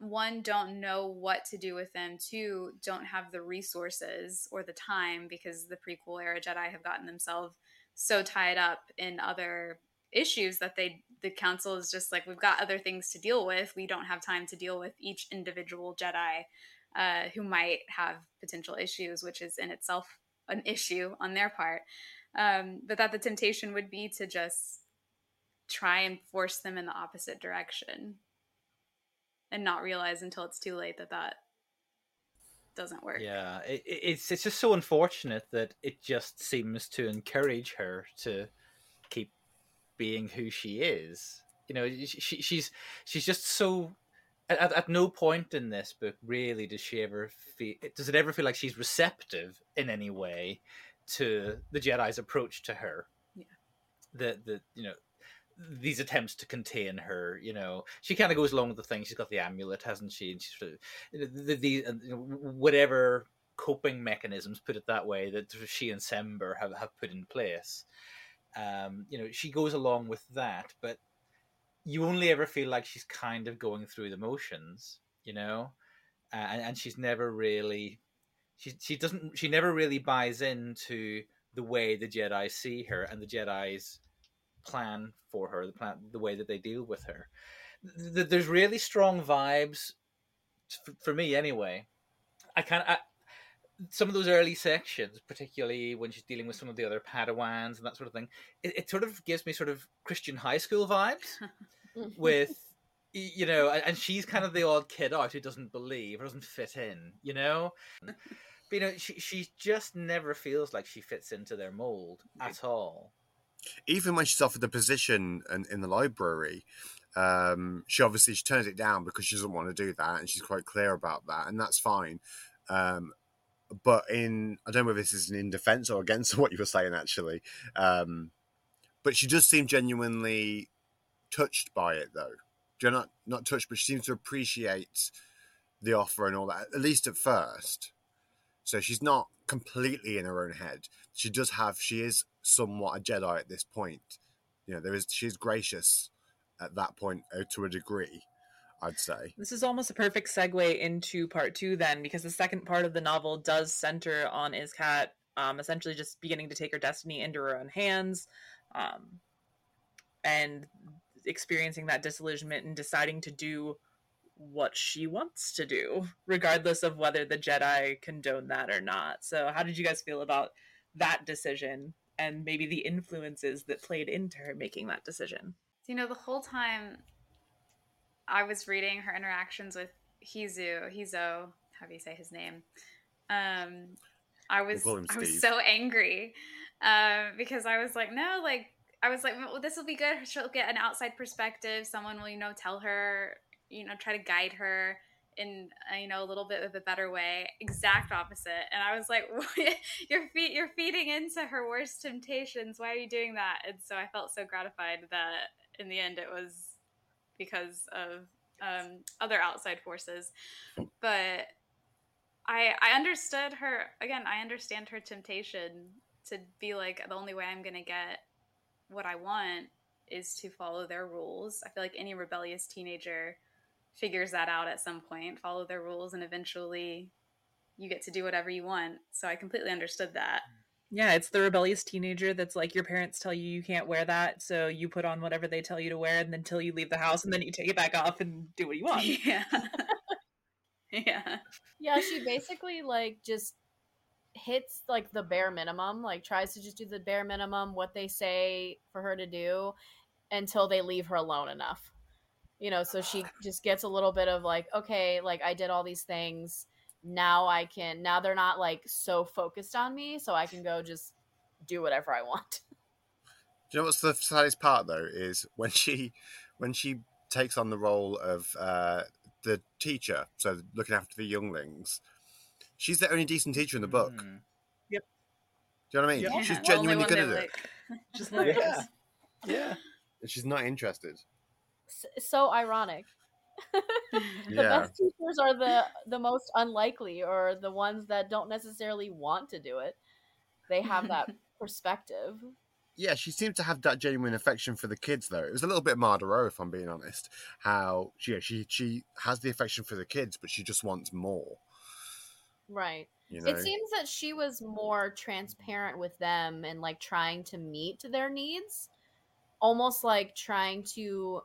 S4: one don't know what to do with them two don't have the resources or the time because the prequel era jedi have gotten themselves so tied up in other issues that they the council is just like we've got other things to deal with we don't have time to deal with each individual jedi uh, who might have potential issues which is in itself an issue on their part um, but that the temptation would be to just try and force them in the opposite direction and not realize until it's too late that that doesn't work.
S2: Yeah, it, it's it's just so unfortunate that it just seems to encourage her to being who she is. You know, she, she's she's just so. At, at no point in this book really does she ever feel. Does it ever feel like she's receptive in any way to the Jedi's approach to her?
S4: Yeah.
S2: The the you know these attempts to contain her. You know, she kind of goes along with the thing. She's got the amulet, hasn't she? And she's sort of, the, the, know, whatever coping mechanisms, put it that way, that she and Sember have, have put in place. Um, you know, she goes along with that, but you only ever feel like she's kind of going through the motions, you know, uh, and, and she's never really, she she doesn't, she never really buys into the way the Jedi see her and the Jedi's plan for her, the plan, the way that they deal with her. There's really strong vibes for me, anyway. I of some of those early sections, particularly when she's dealing with some of the other Padawans and that sort of thing. It, it sort of gives me sort of Christian high school vibes with. You know, and she's kind of the odd kid out who doesn't believe or doesn't fit in. You know, but you know, she she just never feels like she fits into their mold at all
S5: even when she's offered the position in, in the library, um, she obviously she turns it down because she doesn't want to do that, and she's quite clear about that, and that's fine. Um, but in I don't know whether this is in defense or against what you were saying actually, um, but she does seem genuinely touched by it though. You not not touched, but she seems to appreciate the offer and all that at least at first. So she's not completely in her own head. She does have she is somewhat a Jedi at this point. You know, there is she's gracious at that point uh, to a degree. I'd say.
S1: This is almost a perfect segue into part two, then, because the second part of the novel does center on Iskat um, essentially just beginning to take her destiny into her own hands um, and experiencing that disillusionment and deciding to do what she wants to do, regardless of whether the Jedi condone that or not. So, how did you guys feel about that decision and maybe the influences that played into her making that decision?
S4: You know, the whole time I was reading her interactions with Hizu, Hizo, how do you say his name? Um, I was
S5: We'll
S4: I was so angry uh, because I was like, no, like I was like, well, this will be good. She'll get an outside perspective. Someone will, you know, tell her, you know, try to guide her in, uh, you know, a little bit of a better way. Exact opposite. And I was like, you're feed, you're feeding into her worst temptations. Why are you doing that? And so I felt so gratified that in the end it was because of um, other outside forces. But I I understood her again. I understand her temptation to be like the only way I'm gonna get what I want is to follow their rules. I feel like any rebellious teenager figures that out at some point, follow their rules, and eventually you get to do whatever you want. So I completely understood that.
S1: Yeah, it's the rebellious teenager that's like your parents tell you you can't wear that, so you put on whatever they tell you to wear and then until you leave the house and then you take it back off and do what you want.
S4: Yeah. yeah.
S3: Yeah, she basically like just hits like the bare minimum, like tries to just do the bare minimum what they say for her to do until they leave her alone enough. You know, so she just gets a little bit of like, okay, like I did all these things. Now I can now they're not like so focused on me, so I can go just do whatever I want.
S5: Do you know what's the saddest part though is when she when she takes on the role of uh, the teacher, so looking after the younglings. She's the only decent teacher in the book.
S2: Mm.
S5: Do you know what I mean?
S1: Yep.
S5: She's genuinely good
S4: they
S5: at it.
S4: like.
S1: Just like
S2: Yeah. Yeah.
S5: And She's not interested.
S3: S- so ironic. the
S5: Yeah.
S3: best teachers are the the most unlikely or the ones that don't necessarily want to do it. They have that perspective.
S5: Yeah, she seemed to have that genuine affection for the kids, though. It was a little bit Mardereau, if I'm being honest. How she, she she has the affection for the kids, but she just wants more.
S3: Right.
S5: You know,
S3: It seems that she was more transparent with them and like trying to meet their needs. Almost like trying to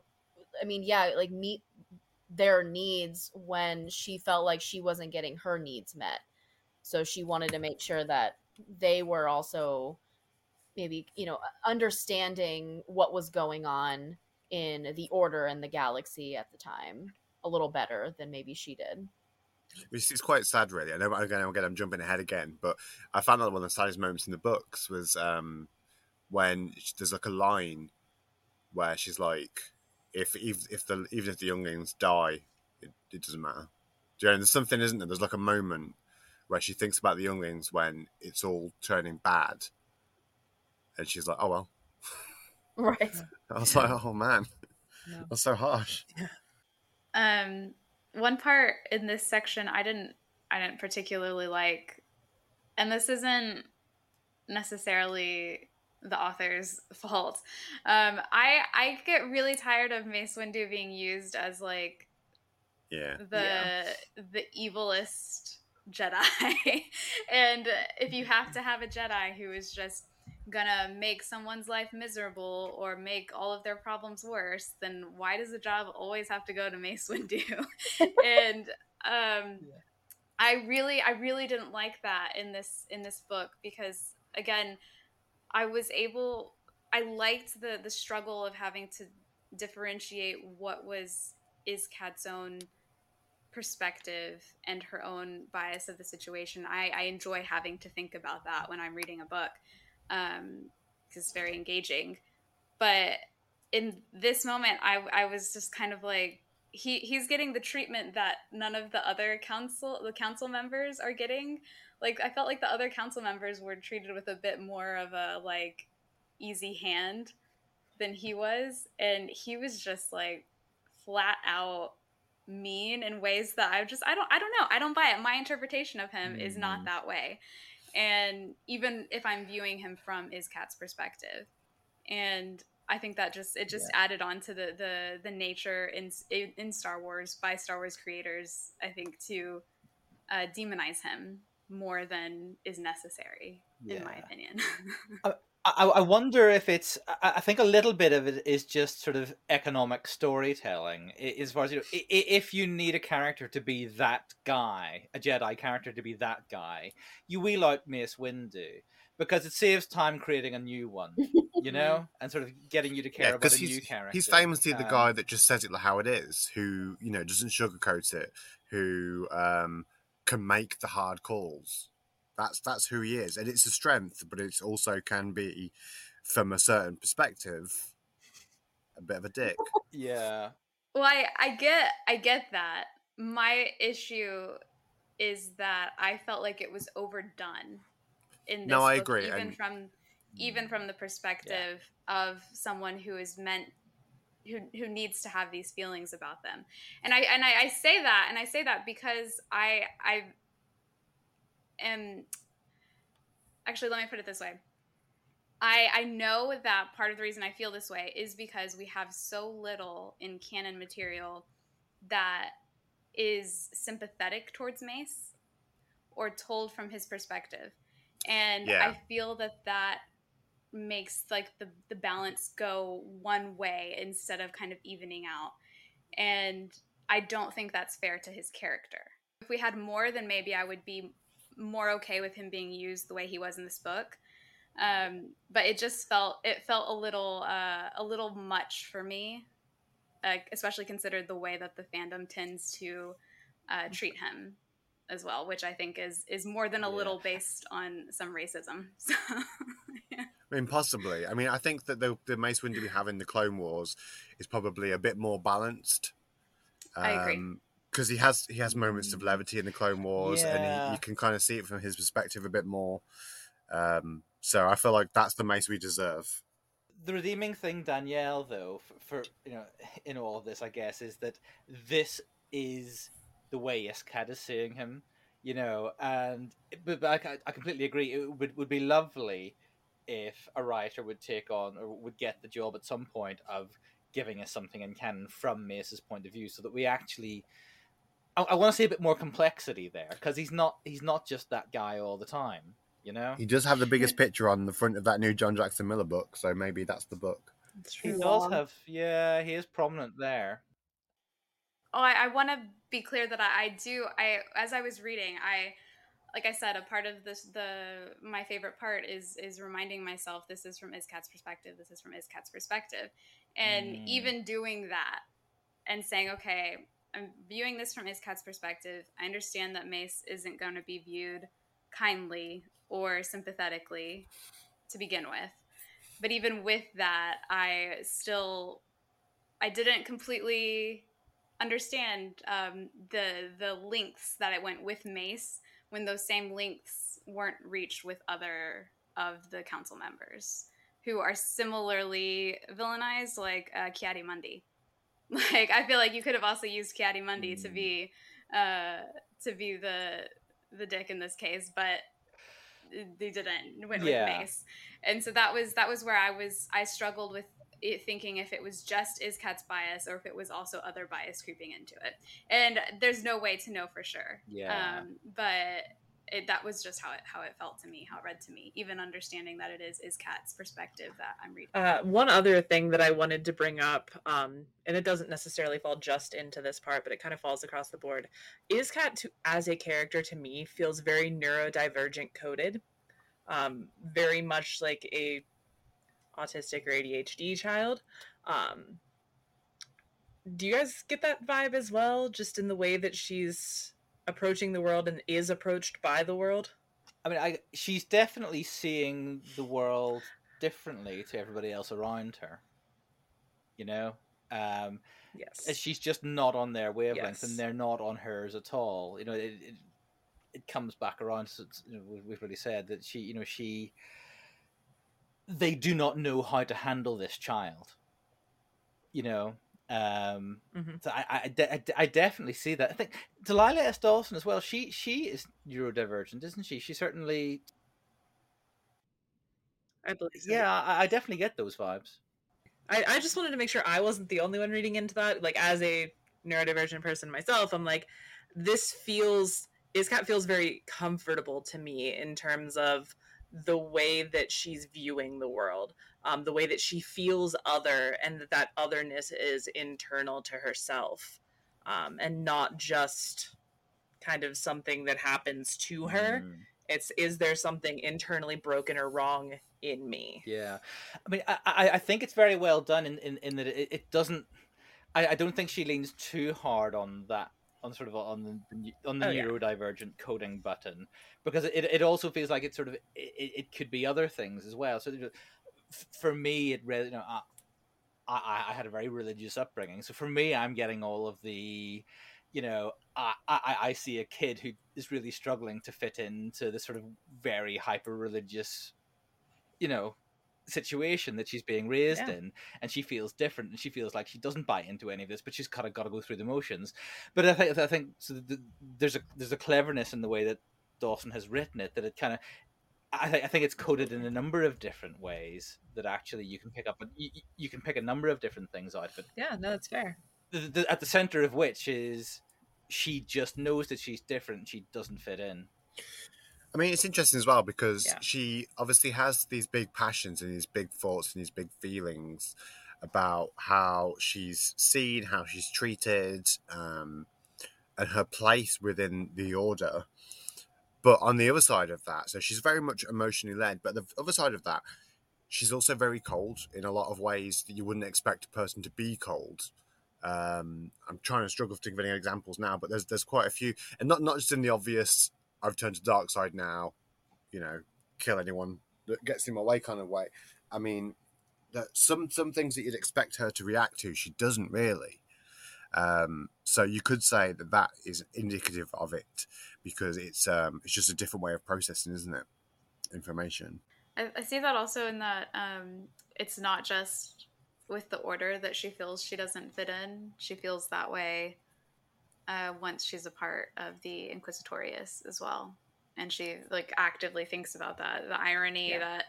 S3: I mean, yeah, like meet their needs when she felt like she wasn't getting her needs met. So she wanted to make sure that they were also maybe, you know, understanding what was going on in the order and the galaxy at the time a little better than maybe she did.
S5: It's, quite sad, really. I know again, again, I'm jumping ahead again, but I found out one of the saddest moments in the books was um, when there's like a line where she's like, "If if, if the even if the younglings die, it, it doesn't matter." Do you know? There's something, isn't there? There's like a moment where she thinks about the younglings when it's all turning bad, and she's like, "Oh well."
S3: Right.
S5: I was like, "Oh man,
S1: No.
S5: that's so harsh."
S4: Um, one part in this section I didn't I didn't particularly like, and this isn't necessarily the author's fault. Um, I I get really tired of Mace Windu being used as like
S5: Yeah,
S4: the
S1: Yeah.
S4: the evilest Jedi, and if you have to have a Jedi who is just gonna make someone's life miserable or make all of their problems worse, then why does the job always have to go to Mace Windu? and um, I really, I really didn't like that in this in this book because again, I was able, I liked the the struggle of having to differentiate what was Iskat's own perspective and her own bias of the situation. I, I enjoy having to think about that when I'm reading a book um, because it's very engaging. But in this moment, I, I was just kind of like, he, he's getting the treatment that none of the other council the council members are getting. Like I felt like the other council members were treated with a bit more of a like easy hand than he was, and he was just like flat out mean in ways that I just I don't I don't know I don't buy it. My interpretation of him is not
S5: Mhm.
S4: that way, and even if I'm viewing him from Iskat's perspective, and I think that just it just added on to the the the nature in in Star Wars by Star Wars creators. I think to uh, demonize him more than is necessary, yeah. in my opinion.
S2: I, I wonder if it's. I think a little bit of it is just sort of economic storytelling. As far as you know, if you need a character to be that guy, a Jedi character to be that guy, you wheel out Mace Windu because it saves time creating a new one, you know, and sort of getting you to care yeah, about a new character.
S5: He's famously um, the guy that just says it how it is, who you know doesn't sugarcoat it, who um, can make the hard calls. That's that's who he is, and it's a strength, but it also can be, from a certain perspective, a bit of a dick.
S2: Yeah.
S4: Well, I, I get I get that. My issue is that I felt like it was overdone in this
S5: no, I
S4: book,
S5: agree.
S4: even
S5: and...
S4: from mm. even from the perspective yeah. of someone who is meant who who needs to have these feelings about them. And I and I, I say that and I say that because I I am actually let me put it this way. I I know that part of the reason I feel this way is because we have so little in canon material that is sympathetic towards Mace or told from his perspective. And yeah. I feel that that makes like the the balance go one way instead of kind of evening out. And I don't think that's fair to his character. If we had more, then maybe I would be more okay with him being used the way he was in this book. Um, but it just felt it felt a little uh, a little much for me, uh, especially considered the way that the fandom tends to uh, treat him as well, which I think is is more than a yeah. little based on some racism. So.
S5: I mean, possibly. I mean, I think that the the Mace Windu we have in the Clone Wars is probably a bit more balanced.
S4: Um, I agree
S5: because um, he has he has moments of levity in the Clone Wars, yeah. and he, you can kind of see it from his perspective a bit more. Um, so I feel like that's the Mace we deserve.
S2: The redeeming thing, Danielle, though, for, for you know, in all of this, I guess, is that this is the way Iskat is seeing him, you know, and but, but I, I completely agree. It would would be lovely if a writer would take on or would get the job at some point of giving us something in canon from Mace's point of view, so that we actually. I, I want to see a bit more complexity there because he's not he's not just that guy all the time, you know.
S5: He does have the biggest picture on the front of that new John Jackson Miller book, so maybe that's the book.
S2: He does um, have, yeah, he is prominent there.
S4: Oh, I, I want to be clear that I, I do. I as I was reading, I like I said, a part of this, the my favorite part is is reminding myself this is from Iskat's perspective. This is from Iskat's perspective, and mm. even doing that and saying, okay, I'm viewing this from Iskat's perspective. I understand that Mace isn't going to be viewed kindly or sympathetically to begin with, but even with that, I still I didn't completely understand um, the the links that I went with Mace when those same lengths weren't reached with other of the council members who are similarly villainized, like uh, Ki-Adi-Mundi. Like I feel like you could have also used Ki-Adi-Mundi mm. to be uh, to be the the dick in this case, but they didn't went yeah. with Mace, and so that was that was where I was I struggled with it, thinking if it was just Iskat's bias or if it was also other bias creeping into it. And there's no way to know for sure.
S2: Yeah.
S4: Um, but it, that was just how it how it felt to me, how it read to me. Even understanding that it is Iskat's perspective that I'm reading.
S1: Uh, one other thing that I wanted to bring up, um, and it doesn't necessarily fall just into this part, but it kind of falls across the board. Iskat to, as a character to me feels very neurodivergent coded, um, very much like a autistic or ADHD child. Um, do you guys get that vibe as well, just in the way that she's approaching the world and is approached by the world?
S2: I mean, I she's definitely seeing the world differently to everybody else around her. You know, um,
S1: yes,
S2: she's just not on their wavelength, yes. and they're not on hers at all. You know, it it, it comes back around. So you know, we've already said that she, you know, she they do not know how to handle this child. You know, um, mm-hmm. so I, I, I, I, definitely see that. I think Delilah S. Dawson as well. She she is neurodivergent, isn't she? She certainly.
S1: I believe. So.
S2: Yeah, I, I definitely get those vibes.
S1: I, I just wanted to make sure I wasn't the only one reading into that. Like as a neurodivergent person myself, I'm like, this feels Iskat feels very comfortable to me in terms of the way that she's viewing the world, um, the way that she feels other, and that that otherness is internal to herself, um, and not just kind of something that happens to her.
S2: Mm.
S1: It's is there something internally broken or wrong in me?
S2: Yeah, I mean, I, I, think it's very well done in, in, in that it, it doesn't. I, I don't think she leans too hard on that on sort of on the on the
S1: Oh, yeah.
S2: neurodivergent coding button because it, it also feels like it sort of it, it could be other things as well. So for me, it really you know I, I I had a very religious upbringing, so for me, I'm getting all of the you know I, I I see a kid who is really struggling to fit into this sort of very hyper religious you know situation that she's being raised
S1: Yeah.
S2: in and she feels different and she feels like she doesn't buy into any of this but she's kind of got to go through the motions but i think i think so the, there's a there's a cleverness in the way that dawson has written it that it kind of I, th- I think it's coded in a number of different ways that actually you can pick up you, you can pick a number of different things out of it
S1: Yeah, no, that's fair.
S2: the, the, at the center of which is she just knows that she's different she doesn't fit in
S5: I mean, it's interesting as well because
S1: Yeah.
S5: she obviously has these big passions and these big thoughts and these big feelings about how she's seen, how she's treated, um, and her place within the order. But on the other side of that, so she's very much emotionally led. But the other side of that, she's also very cold in a lot of ways that you wouldn't expect a person to be cold. Um, I'm trying to struggle to think of any examples now, but there's there's quite a few, and not not just in the obvious. I've turned to dark side now, you know, kill anyone that gets in my way kind of way. I mean, some some things that you'd expect her to react to, she doesn't really. Um, so you could say that that is indicative of it because it's um, it's just a different way of processing, isn't it? Information.
S4: I, I see that also in that um, it's not just with the order that she feels she doesn't fit in. She feels that way uh, once she's a part of the Inquisitorius as well, and she like actively thinks about that. The irony
S1: Yeah.
S4: that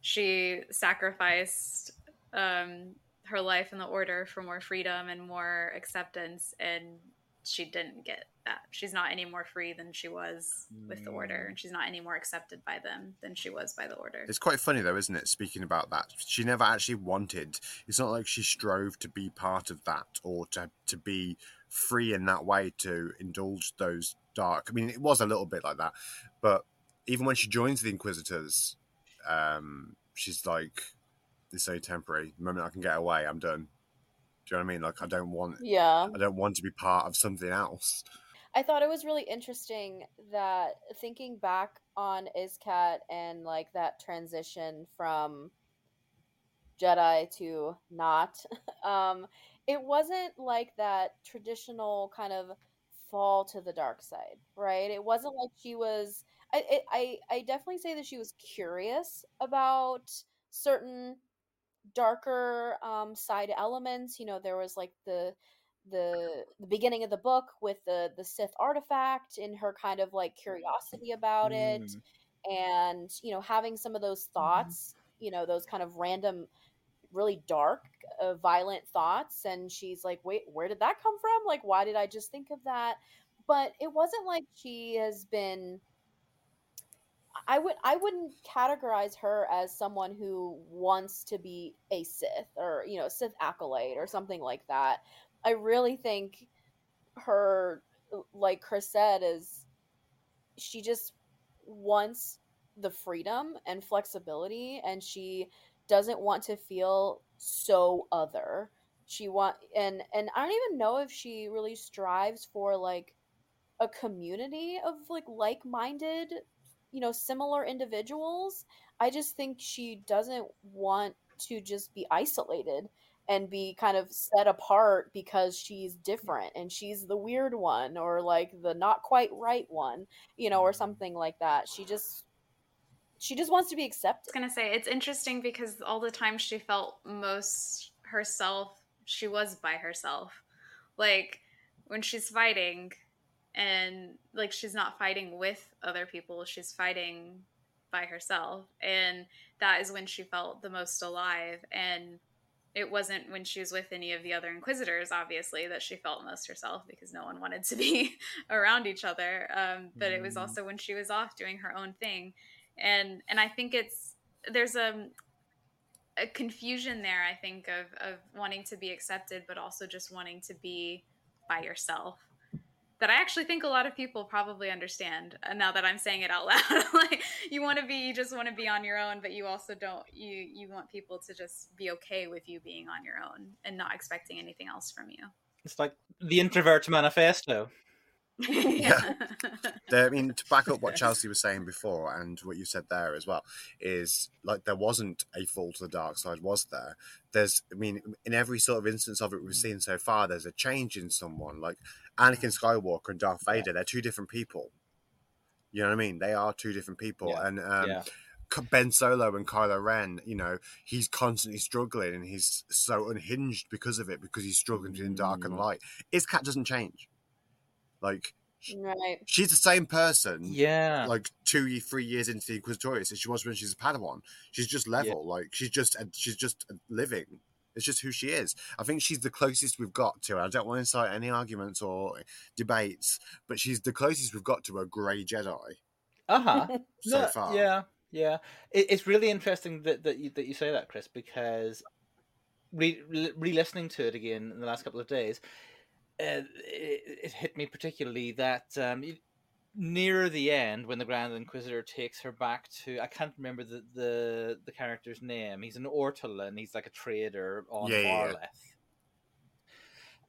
S4: she sacrificed um, her life in the order for more freedom and more acceptance, and she didn't get that. She's not any more free than she was with the order, and she's not any more accepted by them than she was by the order.
S5: It's quite funny though, isn't it? Speaking about that, she never actually wanted. It's not like she strove to be part of that or to to be free in that way to indulge those dark. I mean, it was a little bit like that, but even when she joins the Inquisitors, um, she's like, "It's only temporary. The moment I can get away, I'm done." Do you know what I mean? Like, I don't want.
S3: Yeah.
S5: I don't want to be part of something else.
S3: I thought it was really interesting that thinking back on Iskat and like that transition from Jedi to not, um, it wasn't like that traditional kind of fall to the dark side, right? It wasn't like she was. I I I definitely say that she was curious about certain darker um, side elements. You know, there was like the the the beginning of the book with the the Sith artifact and her kind of like curiosity about it
S5: Mm.
S3: and you know having some of those thoughts you know those kind of random really dark uh, violent thoughts and she's like wait where did that come from like why did i just think of that but it wasn't like she has been I would I wouldn't categorize her as someone who wants to be a Sith or you know Sith acolyte or something like that. I really think her like Chris said is she just wants the freedom and flexibility and she doesn't want to feel so other. She want and and I don't even know if she really strives for like a community of like like-minded you know similar individuals. I just think she doesn't want to just be isolated and be kind of set apart because she's different and she's the weird one or like the not quite right one you know or mm-hmm. something like that. She just she just wants to be accepted.
S4: I
S3: accepted
S4: was gonna say it's interesting because all the time she felt most herself, she was by herself. Like when she's fighting, and like she's not fighting with other people, she's fighting by herself, and that is when she felt the most alive. And it wasn't when she was with any of the other inquisitors obviously that she felt most herself because no one wanted to be around each other um, but it was
S2: Mm.
S4: also when she was off doing her own thing and and i think it's there's a a confusion there i think of of wanting to be accepted but also just wanting to be by yourself that i actually think a lot of people probably understand uh, now that i'm saying it out loud like you want to be you just want to be on your own but you also don't you you want people to just be okay with you being on your own and not expecting anything else from you
S2: It's like the introvert manifesto.
S4: yeah
S5: There, I mean, to back up what Chelsea was saying before and what you said there as well, is like there wasn't a fall to the dark side, was there? There's, I mean, in every sort of instance of it we've seen so far, there's a change in someone. Like Anakin Skywalker and Darth Vader, they're two different people. You know what I mean? They are two different people.
S2: Yeah.
S5: And um,
S2: yeah.
S5: Ben Solo and Kylo Ren, you know, he's constantly struggling and he's so unhinged because of it, because he's struggling between dark and
S2: Mm.
S5: light. Iskat doesn't change. Like,
S3: Right.
S5: she's the same person
S2: Yeah.
S5: like two, three years into the Inquisitorius as she was when she's a Padawan. She's just level, like she's just she's just living. It's just who she is. I think she's the closest we've got to. I don't want to incite any arguments or debates, but she's the closest we've got to a grey Jedi
S2: Uh huh.
S5: so
S2: No,
S5: far.
S2: Yeah, yeah. It, it's really interesting that that you, that you say that, Chris, because re, re- re-listening to it again in the last couple of days, it, it hit me particularly that um, you- near the end, when the Grand Inquisitor takes her back to, I can't remember the the, the character's name. He's an Ortolan. He's like a trader on
S5: Yeah,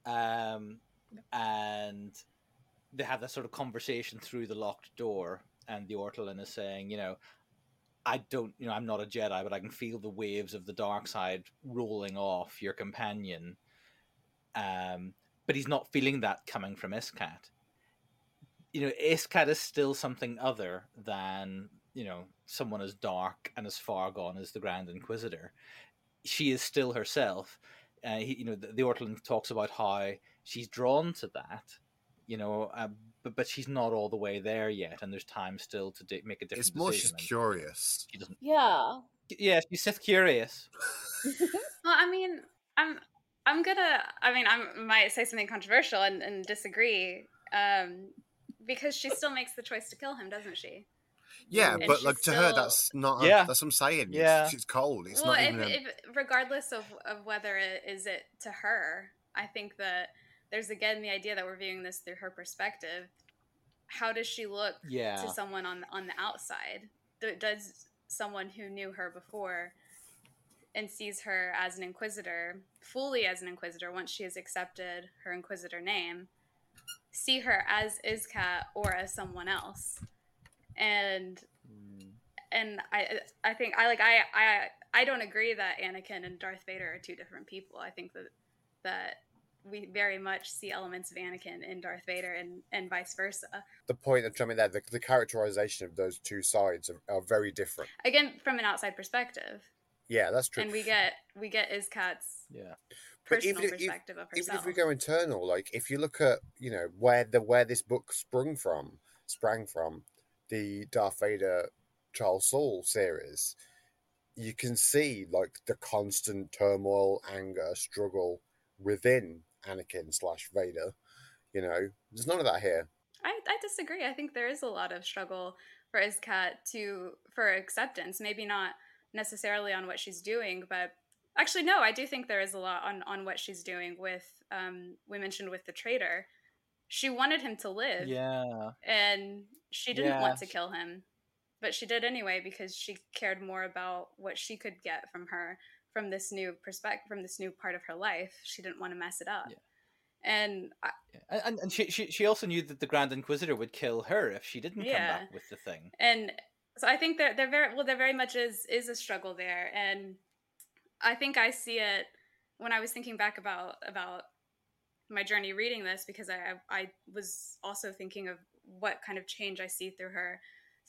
S5: yeah,
S2: Um, and they have that sort of conversation through the locked door, and the Ortolan is saying, you know, I don't, you know, I'm not a Jedi, but I can feel the waves of the dark side rolling off your companion. Um, but he's not feeling that coming from Iskat. You know, Iskat is still something other than, you know, someone as dark and as far gone as the Grand Inquisitor. She is still herself. Uh, he, you know, the, the Ortolan talks about how she's drawn to that, you know, uh, but but she's not all the way there yet, and there's time still to di- make a difference.
S5: It's more she's
S2: decision, and
S5: curious.
S2: She doesn't.
S3: Yeah.
S2: Yeah, she's Sith curious.
S4: Well, I mean, I'm I'm gonna. I mean, I might say something controversial and, and disagree, um, because she still makes the choice to kill him, doesn't she?
S5: Yeah,
S4: And
S5: but like to her, that's not. A,
S2: Yeah.
S5: that's what I'm saying.
S2: Yeah.
S5: It's, it's cold. It's
S4: well,
S5: not
S4: if.
S5: A,
S4: if, regardless of of whether it is it to her, I think that there's again the idea that we're viewing this through her perspective. How does she look
S2: Yeah,
S4: to someone on on the outside? Does someone who knew her before and sees her as an inquisitor, fully as an inquisitor, once she has accepted her inquisitor name, see her as Iskat or as someone else? And
S2: Mm.
S4: and I I think I like I I I don't agree that Anakin and Darth Vader are two different people. I think that that we very much see elements of Anakin in Darth Vader and and vice versa.
S5: the point of coming there, the, the characterization of those two sides are, are very different.
S4: Again, from an outside perspective,
S5: Yeah, that's true.
S4: and we get we get Iskat's
S2: yeah,
S5: But
S4: personal
S5: even if-
S4: perspective of
S5: even if we go internal, like if you look at you know where the where this book sprung from, sprang from, the Darth Vader Charles Soule series, you can see like the constant turmoil, anger, struggle within Anakin slash Vader. You know, there's none of that here.
S4: I, I disagree. I think there is a lot of struggle for Iskat to for acceptance. Maybe not necessarily on what she's doing, but actually no, I do think there is a lot on on what she's doing with um we mentioned with the traitor. She wanted him to live
S2: yeah,
S4: and she didn't want to kill him. But she did anyway because she cared more about what she could get from her from this new perspective from this new part of her life. She didn't want to mess it up.
S2: Yeah.
S4: And I,
S2: and and she, she she also knew that the Grand Inquisitor would kill her if she didn't come back with the thing.
S4: and so I think that they're very well. There very much is is a struggle there, and I think I see it when I was thinking back about about my journey reading this because I I was also thinking of what kind of change I see through her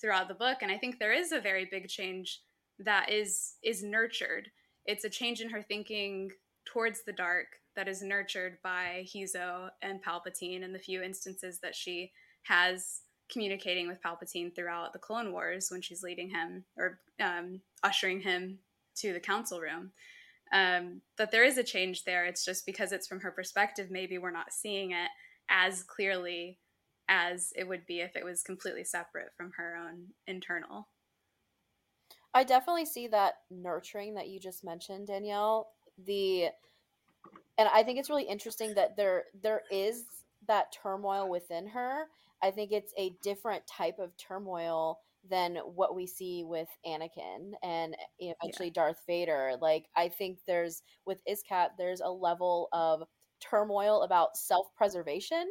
S4: throughout the book, and I think there is a very big change that is is nurtured. It's a change in her thinking towards the dark that is nurtured by Hizo and Palpatine and the few instances that she has communicating with Palpatine throughout the Clone Wars when she's leading him or um, ushering him to the council room. um, that there is a change there. It's just because it's from her perspective, maybe we're not seeing it as clearly as it would be if it was completely separate from her own internal.
S3: I definitely see that nurturing that you just mentioned, Danielle. The and I think it's really interesting that there there is that turmoil within her. I think it's a different type of turmoil than what we see with Anakin and eventually yeah. Darth Vader. Like I think there's with Iskat there's a level of turmoil about self-preservation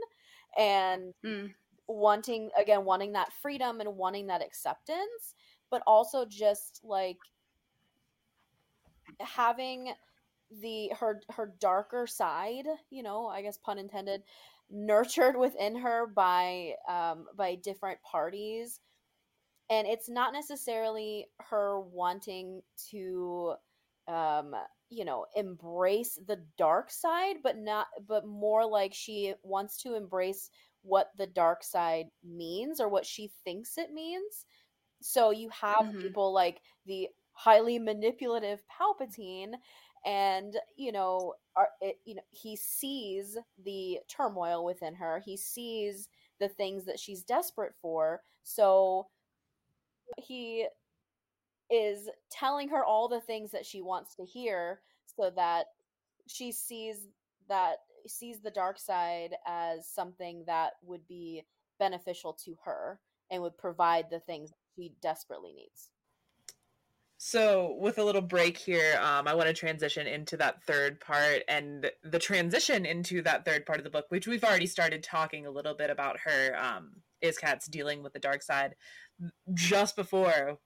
S3: and mm. wanting again wanting that freedom and wanting that acceptance, but also just like having the her her darker side, you know, I guess pun intended, nurtured within her by um by different parties and it's not necessarily her wanting to um you know embrace the dark side but not but more like she wants to embrace what the dark side means or what she thinks it means so you have mm-hmm. people like the highly manipulative palpatine and you know are, it, you know he sees the turmoil within her he sees the things that she's desperate for so he is telling her all the things that she wants to hear so that she sees that sees the dark side as something that would be beneficial to her and would provide the things she desperately needs.
S1: So, with a little break here, um, I want to transition into that third part and the transition into that third part of the book, which we've already started talking a little bit about her. Um, Iskat's dealing with the dark side. Just before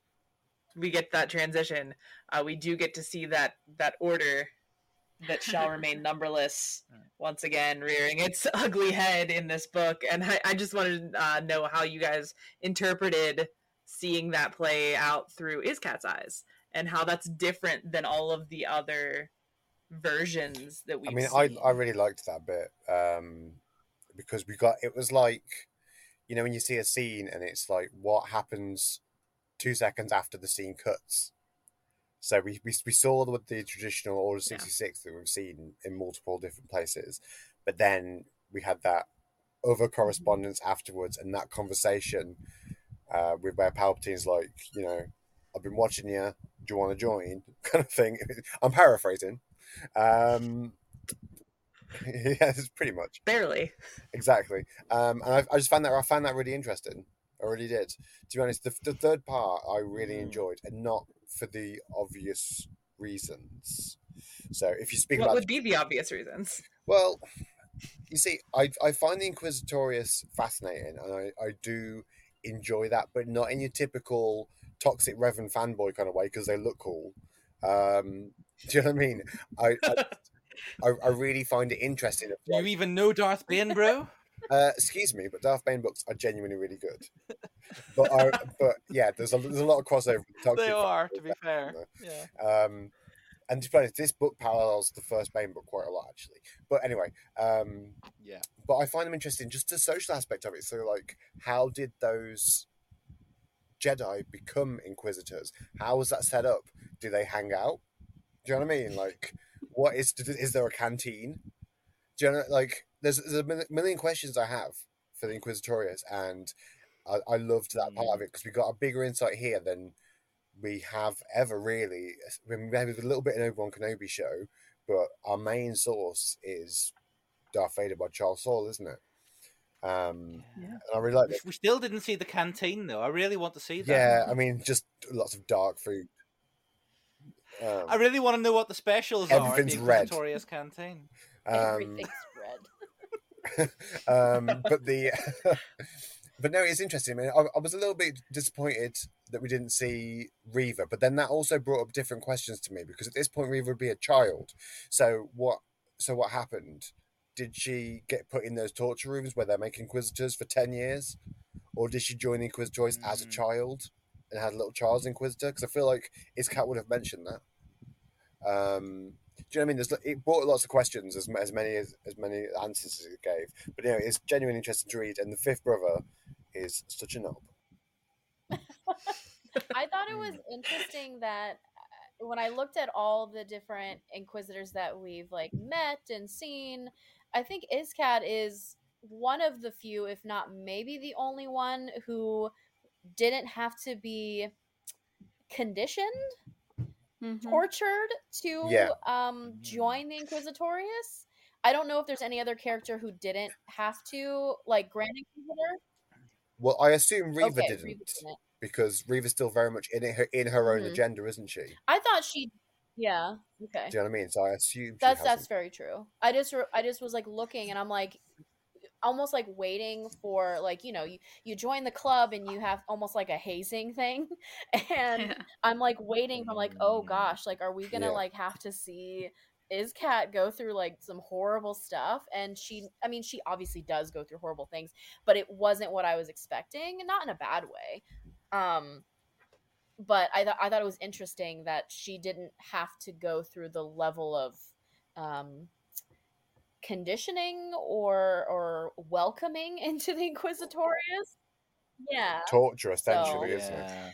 S1: we get that transition, uh, we do get to see that that order that shall remain numberless once again rearing its ugly head in this book, and I, I just wanted to uh, know how you guys interpreted seeing that play out through Iskat's eyes and how that's different than all of the other versions that we. I
S5: mean, I I really liked that bit um, because we got it was like you know when you see a scene and it's like what happens two seconds after the scene cuts. So we we, we saw the, the traditional Order sixty six yeah. that we've seen in multiple different places, but then we had that other mm-hmm. correspondence afterwards and that conversation uh, with where Palpatine's like, you know, I've been watching you. Do you want to join? Kind of thing. I'm paraphrasing. Um, yeah, it's pretty much
S1: barely
S5: exactly. Um, and I, I, just found that I found that really interesting. I really did. To be honest, the, the third part I really mm. enjoyed, and not for the obvious reasons. So, if you speak
S1: what
S5: about
S1: would be the obvious reasons?
S5: Well, you see, I I find the Inquisitorius fascinating, and I I do enjoy that, but not in your typical toxic Revan fanboy kind of way because they look cool. Um, do you know what I mean? I, I, I, I really find it interesting.
S2: Do you even know Darth Bane, bro?
S5: Uh, excuse me, but Darth Bane books are genuinely really good. But I, but yeah, there's a there's a lot of crossover.
S2: They are, to be fair. Yeah.
S5: Um, and to be honest, this book parallels the first Bane book quite a lot, actually. But anyway, um,
S2: yeah.
S5: But I find them interesting, just the social aspect of it. So, like, how did those Jedi become Inquisitors? How was that set up? Do they hang out? Do you know what I mean? Like, what is is there a canteen? Do you know like? There's, there's a million questions I have for the Inquisitorius, and I, I loved that part of mm. it because we got a bigger insight here than we have ever really. Maybe a little bit in Obi Wan Kenobi show, but our main source is Darth Vader by Charles Soule, isn't it? Um, yeah. And I really like.
S2: We still didn't see the canteen though. I really want to see that.
S5: Yeah, I mean, just lots of dark food.
S2: Um, I really want to know what the specials
S5: everything's
S2: are.
S5: Everything's
S2: red. Victoria's canteen.
S3: Um, everything's
S5: red. um, but the but no, it's interesting. I mean, I, I, was a little bit disappointed that we didn't see Reva, but then that also brought up different questions to me because at this point Reva would be a child. So what? So what happened? Did she get put in those torture rooms where they're making inquisitors for ten years, or did she join the Inquisitors mm. as a mm. child and had a little child's inquisitor? Because I feel like Iskat would have mentioned that. Um, do you know what I mean? There's, it brought lots of questions, as, as many as, as many answers as it gave. But you know, it's genuinely interesting to read. And the fifth brother is such a knob.
S3: I thought it was interesting that when I looked at all the different inquisitors that we've like met and seen, I think Iskat is one of the few, if not maybe the only one, who didn't have to be conditioned,
S4: Mhm.
S3: tortured to
S5: Yeah.
S3: um join the Inquisitorius. I don't know if there's any other character who didn't have to, like Grand Inquisitor.
S5: Well, I assume Reva
S3: okay,
S5: didn't
S3: Reva didn't.
S5: because Reva's still very much in her in her own
S3: Mhm.
S5: agenda, isn't she?
S3: I thought she. Yeah. Okay.
S5: Do you know what I mean? So I assume
S3: That's
S5: hasn't.
S3: that's very true. I just re- I just was like looking and I'm like almost like waiting for like you know you you join the club and you have almost like a hazing thing and
S4: Yeah.
S3: I'm like waiting I'm like oh gosh like are we gonna
S5: Yeah.
S3: like have to see Iskat go through like some horrible stuff and she I mean she obviously does go through horrible things but it wasn't what I was expecting and not in a bad way um but I thought I thought it was interesting that she didn't have to go through the level of um conditioning or or welcoming into the Inquisitorius. Yeah.
S5: torture essentially,
S3: So-
S5: isn't it?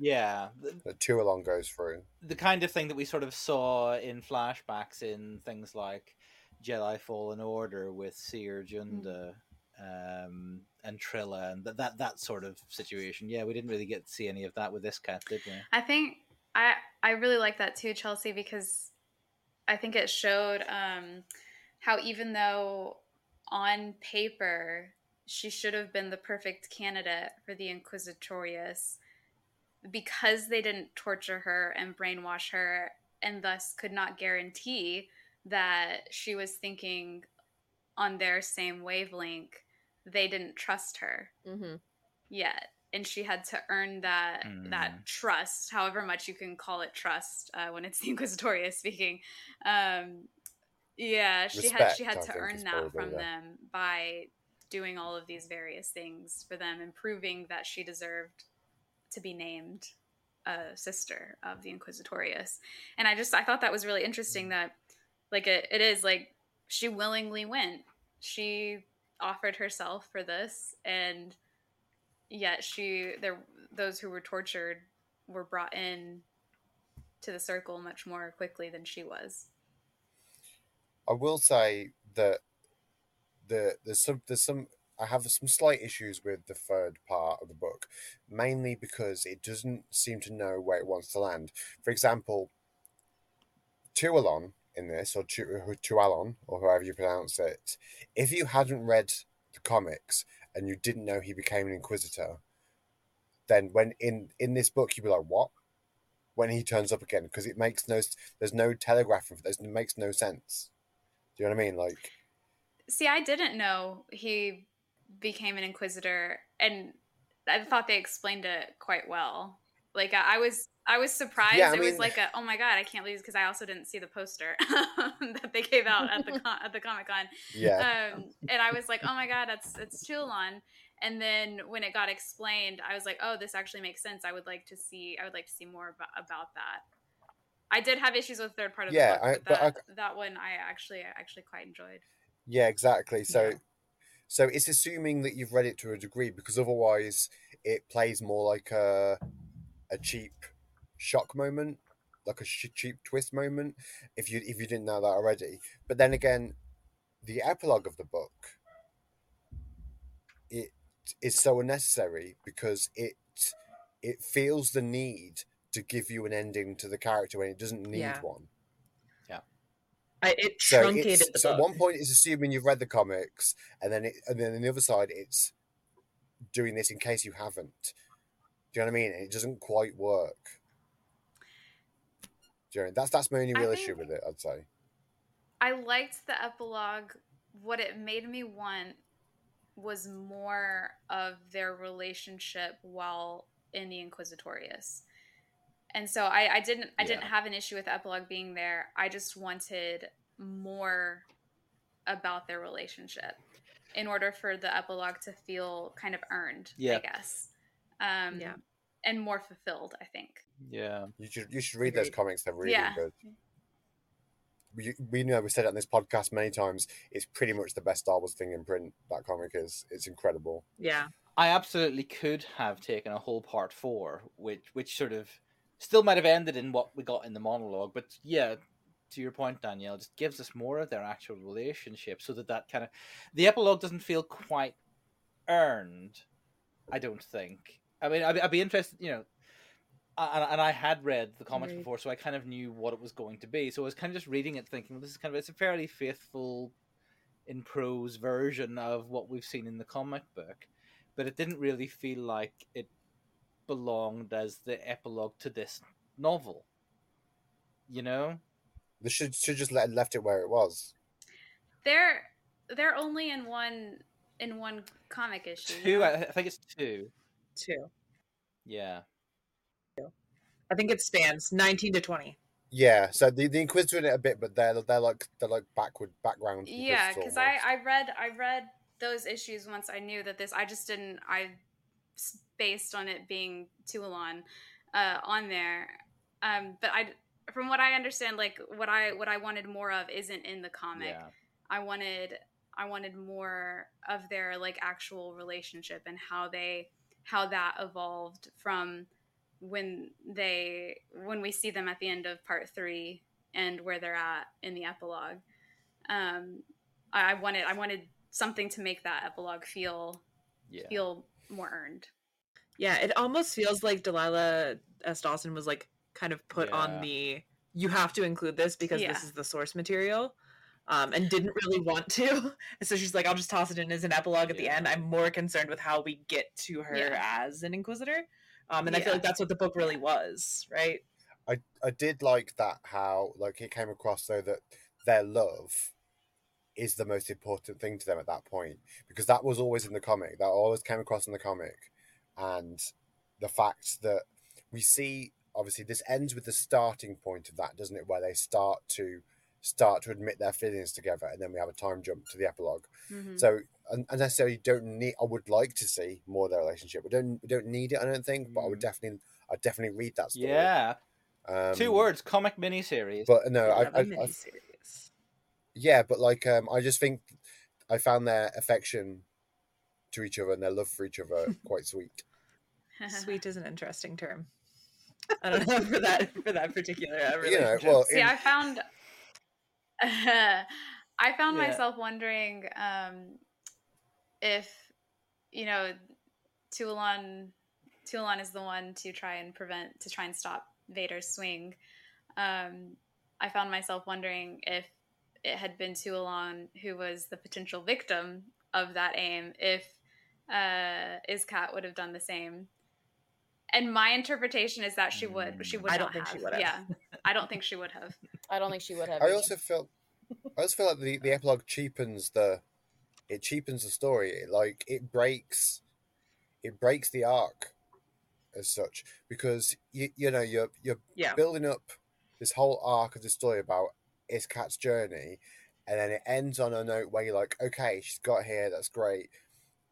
S2: Yeah. Yeah, the,
S5: That Tualon goes through.
S2: the kind of thing that we sort of saw in flashbacks in things like Jedi Fallen Order with Cere Junda um, and Trilla and that, that that sort of situation. Yeah, we didn't really get to see any of that with Iskat, did we?
S4: I think I I really like that too, Chelsea, because I think it showed um, how even though on paper she should have been the perfect candidate for the Inquisitorius, because they didn't torture her and brainwash her, and thus could not guarantee that she was thinking on their same wavelength, they didn't trust her
S3: Mm-hmm.
S4: yet and she had to earn that
S2: Mm.
S4: that trust however much you can call it trust uh, when it's the inquisitorius speaking um yeah she had she had
S5: I
S4: to earn that from
S5: the-
S4: them by doing all of these various things for them and proving that she deserved to be named a sister of the inquisitorius. And i just i thought that was really interesting mm. that like it, it is like she willingly went. She offered herself for this and yet she there those who were tortured were brought in to the circle much more quickly than she was.
S5: I will say that the there's some there's some I have some slight issues with the third part of the book, mainly because it doesn't seem to know where it wants to land. For example, Tualon in this, or Tu- Tualon, or however you pronounce it, if you hadn't read the comics and you didn't know he became an Inquisitor, then when in in this book you'd be like, what? When he turns up again, because it makes no there's no telegraphing it makes no sense. Do you know what I mean? Like,
S4: see i didn't know he became an inquisitor and i thought they explained it quite well like i, I was i was surprised
S5: Yeah, I
S4: it was like a oh my god i can't believe because i also didn't see the poster that they gave out at the con- at the comic-con
S5: yeah,
S4: um, and I was like, "Oh my god, that's it's Tualon." And then when it got explained, I was like, "Oh, this actually makes sense. I would like to see. I would like to see more about, about that." I did have issues with the third part of
S5: Yeah,
S4: the
S5: I-
S4: book,
S5: but
S4: but that, that one I actually actually quite enjoyed.
S5: yeah, exactly. So,
S1: Yeah.
S5: So it's assuming that you've read it to a degree, because otherwise it plays more like a a cheap shock moment, like a sh- cheap twist moment. If you if you didn't know that already, but then again, the epilogue of the book it is so unnecessary because it it feels the need to give you an ending to the character when it doesn't need
S1: Yeah.
S5: one.
S1: I, it
S5: So,
S1: truncated
S5: it's,
S1: the
S5: so at one point it's assuming you've read the comics, and then it, and then on the other side it's doing this in case you haven't. Do you know what I mean? It doesn't quite work. Do you know, that's that's my only real issue with it. I'd say.
S4: I liked the epilogue. What it made me want was more of their relationship while in the Inquisitorius. And so I, I didn't I didn't have an issue with epilogue being there. I just wanted more about their relationship in order for the epilogue to feel kind of earned,
S2: Yeah.
S4: I guess. Um,
S1: Yeah.
S4: And more fulfilled, I think.
S2: Yeah.
S5: You should you should read those comics. They're really
S4: Yeah.
S5: good. We, we know we said it on this podcast many times. It's pretty much the best Star Wars thing in print. That comic is. It's incredible.
S1: Yeah.
S2: I absolutely could have taken a whole part four, which which sort of still might have ended in what we got in the monologue, but yeah, to your point, Danielle, just gives us more of their actual relationship, so that that kind of the epilogue doesn't feel quite earned. I don't think. I mean, I'd, I'd be interested, you know. And, and I had read the comics
S1: Agreed.
S2: before, so I kind of knew what it was going to be. So I was kind of just reading it, thinking, well, this is kind of it's a fairly faithful, in prose version of what we've seen in the comic book, but it didn't really feel like it belonged as the epilogue to this novel. You know?
S5: They should should just let left it where it was.
S4: They're they're only in one in one comic issue.
S2: Two,
S4: know?
S2: I, I think it's two.
S1: Two.
S2: Yeah.
S1: I think it spans 19 to 20.
S5: Yeah, so the, the Inquisitor in it a bit, but they're they're like they're like backward background.
S4: yeah because I. I read i read those issues once i knew that this i just didn't i s- based on it being tualon uh on there um but i from what i understand like what i what i wanted more of isn't in the comic
S2: Yeah.
S4: i wanted i wanted more of their like actual relationship and how they how that evolved from when they when we see them at the end of part three and where they're at in the epilogue um i I wanted i wanted something to make that epilogue feel
S2: Yeah.
S4: feel more earned
S1: Yeah, it almost feels like Delilah S. Dawson was like kind of put
S2: Yeah.
S1: on the you have to include this because
S4: Yeah.
S1: this is the source material. Um, and didn't really want to. And so she's like, I'll just toss it in as an epilogue at the end. I'm more concerned with how we get to her
S4: Yeah.
S1: as an inquisitor. Um, and I feel like that's what the book really was, right?
S5: I I did like that how like it came across though that their love is the most important thing to them at that point because that was always in the comic that always came across in the comic and the fact that we see obviously this ends with the starting point of that doesn't it where they start to start to admit their feelings together and then we have a time jump to the epilogue
S4: Mhm.
S5: so un- unnecessarily don't need i would like to see more of their relationship we don't we don't need it i don't think but i would
S2: Mm.
S5: definitely i definitely read that story
S2: Yeah.
S5: um,
S2: Two words: comic miniseries.
S5: but no, I,
S1: Love a
S5: I, I,
S1: miniseries.
S5: yeah, but like, um, I just think I found their affection to each other and their love for each other quite sweet.
S1: Sweet is an interesting term. I don't know for that for that particular uh,
S5: You know,
S1: relationship.
S5: well,
S4: See, I found I found
S2: Yeah.
S4: myself wondering um, if you know Tualon Tualon is the one to try and prevent to try and stop Vader's swing. Um, I found myself wondering if it had been Tualon who was the potential victim of that aim, if uh, Iskat would have done the same. And my interpretation is that she would. She would
S1: I
S4: not
S1: don't think she
S4: have.
S1: would have.
S4: Yeah, I don't think she would have.
S3: I don't think she would have.
S5: I also felt. I also feel like the, the epilogue cheapens the, it cheapens the story. It, like it breaks, it breaks the arc, as such because you you know you're you're
S1: Yeah.
S5: building up this whole arc of the story about Iskat's journey, and then it ends on a note where you're like, okay, she's got here, that's great.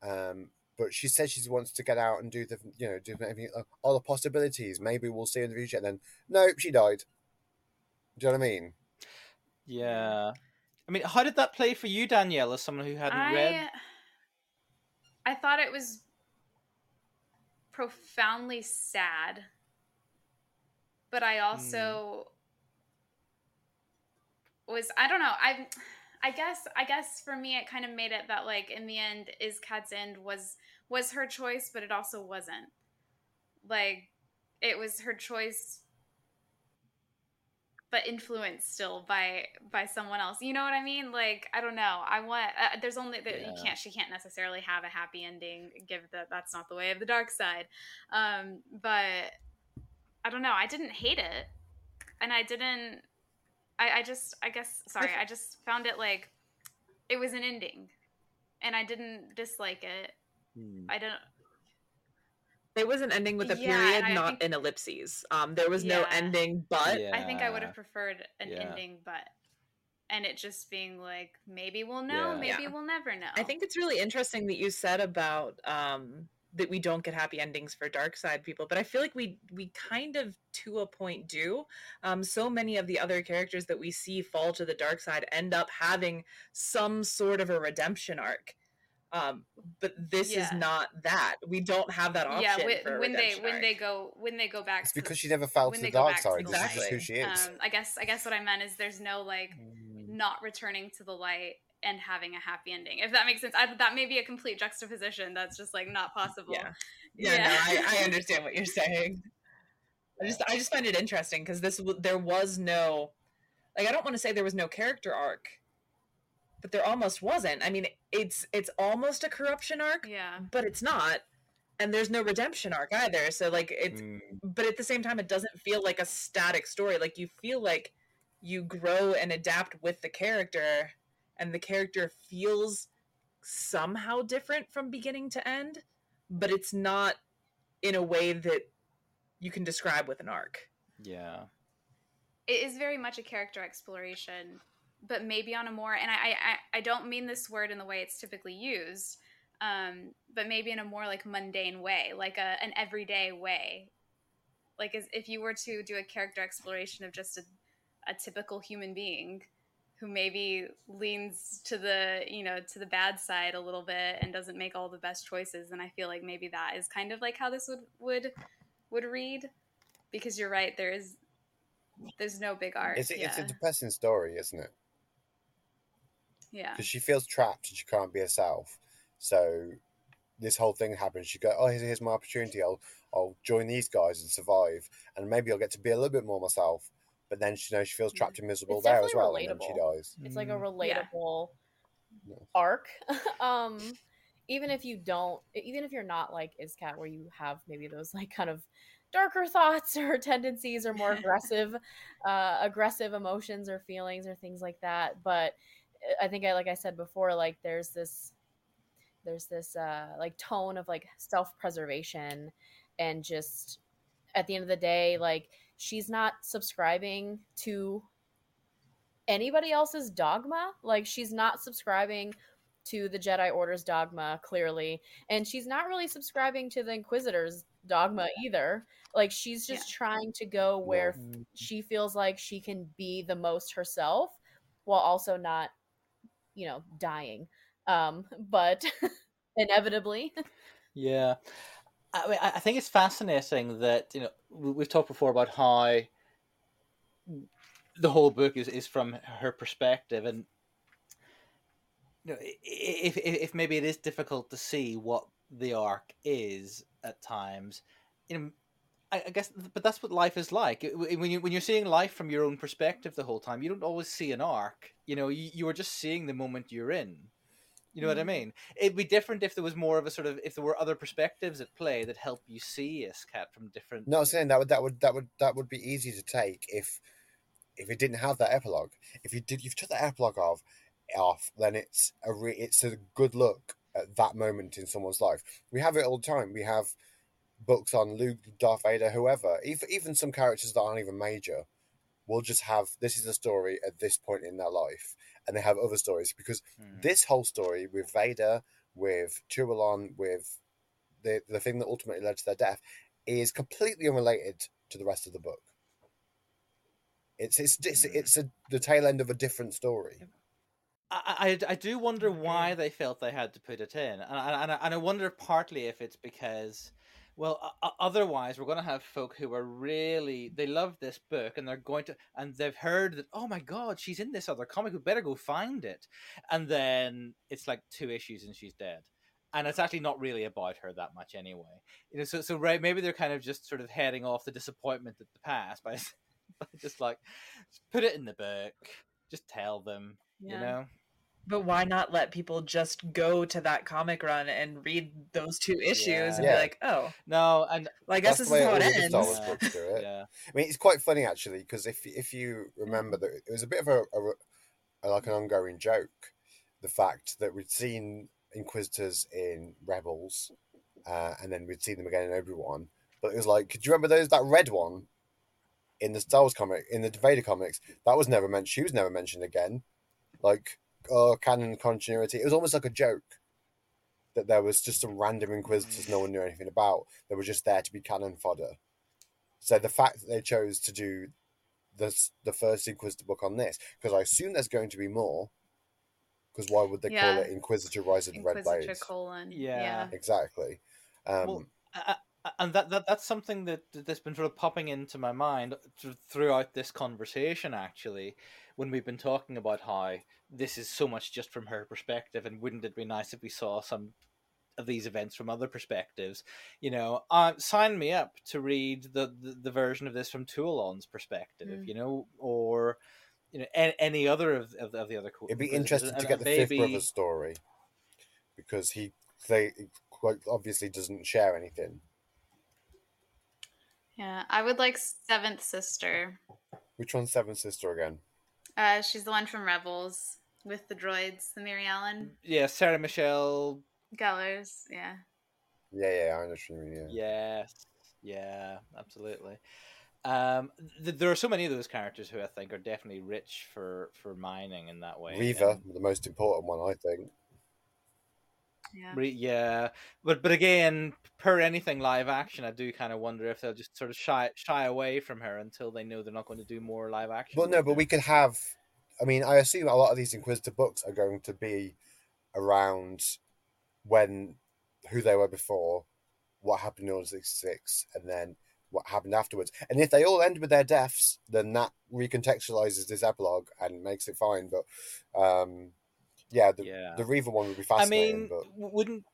S5: Um, but she says she wants to get out and do the, you know, do everything, uh, all the possibilities. Maybe we'll see in the future. And then, nope, she died. Do you know what I mean?
S2: Yeah. I mean, how did that play for you, Danielle, as someone who hadn't
S4: I
S2: read?
S4: I thought it was profoundly sad, but I also was I don't know I. I guess I guess for me it kind of made it that like in the end Iskat's End was was her choice, but it also wasn't. Like it was her choice but influenced still by by someone else. You know what I mean? Like I don't know. I want uh, there's only that you can't she can't necessarily have a happy ending. Give that that's not the way of the dark side. Um, but I don't know. I didn't hate it, and I didn't. I I just I guess sorry. I just found it like it was an ending, and I didn't dislike it.
S2: Hmm.
S4: I don't.
S1: It was an ending with a
S4: Yeah,
S1: period, not
S4: think-
S1: an ellipses. Um, there was no ending, but
S2: Yeah.
S4: I think I would have preferred an
S2: Yeah.
S4: ending, but and it just being like maybe we'll know,
S2: Yeah.
S4: maybe
S1: Yeah.
S4: we'll never know.
S1: I think it's really interesting that you said about um, that we don't get happy endings for dark side people, but I feel like we we kind of to a point do. Um, so many of the other characters that we see fall to the dark side end up having some sort of a redemption arc. Um, but this is not that. We don't have that option.
S4: yeah, when,
S1: for
S4: when they
S1: redemption
S4: when
S1: arc.
S4: they go when they go back.
S5: It's
S4: to-
S5: because she never fell to the dark side.
S4: exactly.
S5: This is just who she is.
S4: Um, I guess I guess what I meant is there's no like
S5: Mm.
S4: not returning to the light and having a happy ending. If that makes sense, I, that may be a complete juxtaposition. That's just like not possible.
S1: Yeah. Yeah, no, I, I understand what you're saying. I just I just find it interesting because this there was no like I don't want to say there was no character arc, but there almost wasn't. I mean, it's it's almost a corruption arc,
S4: Yeah.
S1: but it's not, and there's no redemption arc either. So like it's
S5: Mm.
S1: but at the same time it doesn't feel like a static story like you feel like you grow and adapt with the character and the character feels somehow different from beginning to end but it's not in a way that you can describe with an arc
S2: Yeah.
S4: it is very much a character exploration, but maybe on a more and I I, I don't mean this word in the way it's typically used, um, but maybe in a more like mundane way, like a an everyday way. Like as if you were to do a character exploration of just a, a typical human being who maybe leans to the you know to the bad side a little bit and doesn't make all the best choices and i feel like maybe that is kind of like how this would would would read because you're right there is there's no big art
S5: It's,
S4: yeah.
S5: it's a depressing story, isn't it?
S4: yeah
S5: Because she feels trapped and she can't be herself. So this whole thing happens. She go, oh, here's, here's my opportunity. I'll I'll join these guys and survive, and maybe I'll get to be a little bit more myself. But then she you know she feels trapped and miserable
S3: It's
S5: there as
S3: definitely
S5: well, and then she dies.
S3: It's like a
S2: Mm.
S4: Yeah.
S3: relatable arc. um even if you don't even if you're not like Iskat where you have maybe those like kind of darker thoughts or tendencies or more aggressive uh aggressive emotions or feelings or things like that. But uh, I think I like I said before, like there's this there's this uh like tone of like self-preservation and just at the end of the day, like she's not subscribing to anybody else's dogma. Like she's not subscribing to the Jedi Order's dogma clearly, and she's not really subscribing to the Inquisitor's dogma either. Like she's just trying to go where
S2: Mm.
S3: she feels like she can be the most herself while also not, you know, dying. Um, but inevitably,
S2: Yeah, I mean, I think it's fascinating that you know we- we've talked before about how the whole book is, is from her perspective, and you know, if if maybe it is difficult to see what the arc is at times, you know, I, I guess, but that's what life is like. When you when you're seeing life from your own perspective the whole time, you don't always see an arc. You know, you, you are just seeing the moment you're in. You know what I
S3: Mhm.
S2: mean? It'd be different if there was more of a sort of if there were other perspectives at play that help you see Iskat from different.
S5: No, I'm saying that would that would that would that would be easy to take if if it didn't have that epilogue. If you did, you've took that epilogue off, off, then it's a re, it's a good look at that moment in someone's life. We have it all the time. We have books on Luke, Darth Vader, whoever, even even some characters that aren't even major. We'll just have this is the story at this point in their life, and they have other stories because
S2: Hmm.
S5: this whole story with Vader, with Chiralon, with the the thing that ultimately led to their death, is completely unrelated to the rest of the book. It's it's it's,
S2: Mm.
S5: it's a, the tail end of a different story.
S2: I, I, I do wonder why they felt they had to put it in, and I, and I, and I wonder partly if it's because, well, o- otherwise we're going to have folk who are really they love this book and they're going to and they've heard that oh my god she's in this other comic we better go find it, and then it's like two issues and she's dead, and it's actually not really about her that much anyway. You know, so so right maybe they're kind of just sort of heading off the disappointment at the past by, by just like put it in the book, just tell them, you know.
S1: But why not let people just go to that comic run and read those two issues and
S5: Yeah.
S1: be like oh
S2: No, and
S1: well i guess this is how it
S5: all the Star
S1: ends
S5: Wars books do it.
S2: yeah,
S5: I mean, it's quite funny actually because if if you remember that it was a bit of a, a, a like an ongoing joke, the fact that we'd seen Inquisitors in Rebels, uh, and then we'd seen them again in Obi Wan, but it was like, could you remember those that red one in the Star Wars comic in the Vader comics? That was never mentioned. She was never mentioned again. Like, oh, canon continuity. It was almost like a joke that there was just some random Inquisitors no one knew anything about. They were just there to be canon fodder. So the fact that they chose to do this, the first Inquisitor book on this, because I assume there's going to be more, Because why would they
S4: Yeah.
S5: call it Inquisitor Rise of the Red
S4: Inquisitor
S5: Blades?
S4: colon.
S2: Yeah.
S4: Yeah.
S5: Exactly. Um,
S2: Well, and that, that that's something that that's been sort of popping into my mind throughout this conversation. Actually, when we've been talking about how this is so much just from her perspective, and wouldn't it be nice if we saw some of these events from other perspectives? You know, uh, sign me up to read the, the, the version of this from Tualon's perspective.
S4: Mm.
S2: You know, or you know any, any other of, of, of the other. co-
S5: it'd be interesting to get
S2: and
S5: the fifth
S2: maybe-
S5: brother's story because he they quite obviously doesn't share anything.
S4: Yeah. I would like Seventh Sister.
S5: Which one's Seventh Sister again?
S4: Uh, she's the one from Rebels with the droids, the Mirialan
S2: Yeah, Sarah Michelle
S4: Gellar's. Yeah.
S5: Yeah, yeah, I know what you. Yeah.
S2: Yes, yeah, absolutely. Um, th- there are so many of those characters who I think are definitely rich for for mining in that way.
S5: Reva,
S2: And
S5: the most important one, I think.
S4: Yeah.
S2: re- yeah, but but again, per anything live action, I do kind of wonder if they'll just sort of shy shy away from her until they know they're not going to do more live action.
S5: Well, no, but we could have. I mean, I assume a lot of these Inquisitor books are going to be around when who they were before, what happened in Order sixty six, and then what happened afterwards. And if they all end with their deaths, then that recontextualizes this epilogue and makes it fine. But um, yeah, the
S2: yeah.
S5: the Reva one would be
S2: I
S5: fascinating.
S2: mean,
S5: but
S2: wouldn't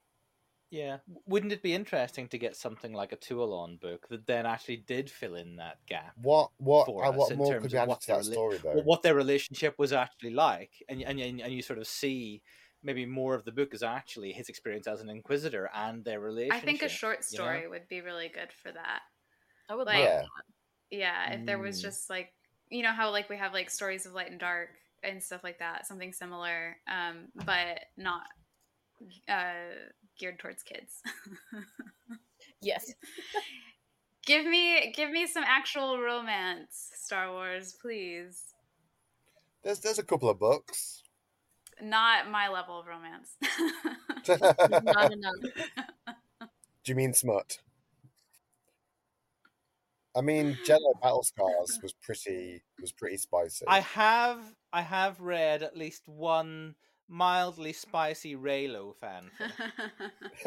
S2: yeah, wouldn't it be interesting to get something like a Tualon book that then actually did fill in that gap?
S5: what what
S2: for
S5: uh,
S2: us
S5: what
S2: in
S5: more
S2: terms
S5: could be
S2: of
S5: added to that
S2: rela-
S5: story though?
S2: what- what their relationship was actually like, and and and and you sort of see maybe more of the book is actually his experience as an inquisitor and their relationship.
S4: I think a short
S2: you know?
S4: story would be really good for that.
S3: I would
S4: Like-
S5: Yeah.
S4: Yeah, if there was
S5: Mm.
S4: just like you know how like we have like stories of light and dark and stuff like that, something similar, um, but not uh, geared towards kids.
S3: Yes.
S4: give me give me some actual romance, Star Wars, please.
S5: There's there's a couple of books.
S4: Not my level of romance.
S5: Do
S3: Not enough.
S5: Do you mean smut? I mean, Jedi Battle Scars was pretty was pretty spicy.
S2: I have I have read at least one mildly spicy Reylo fanfic.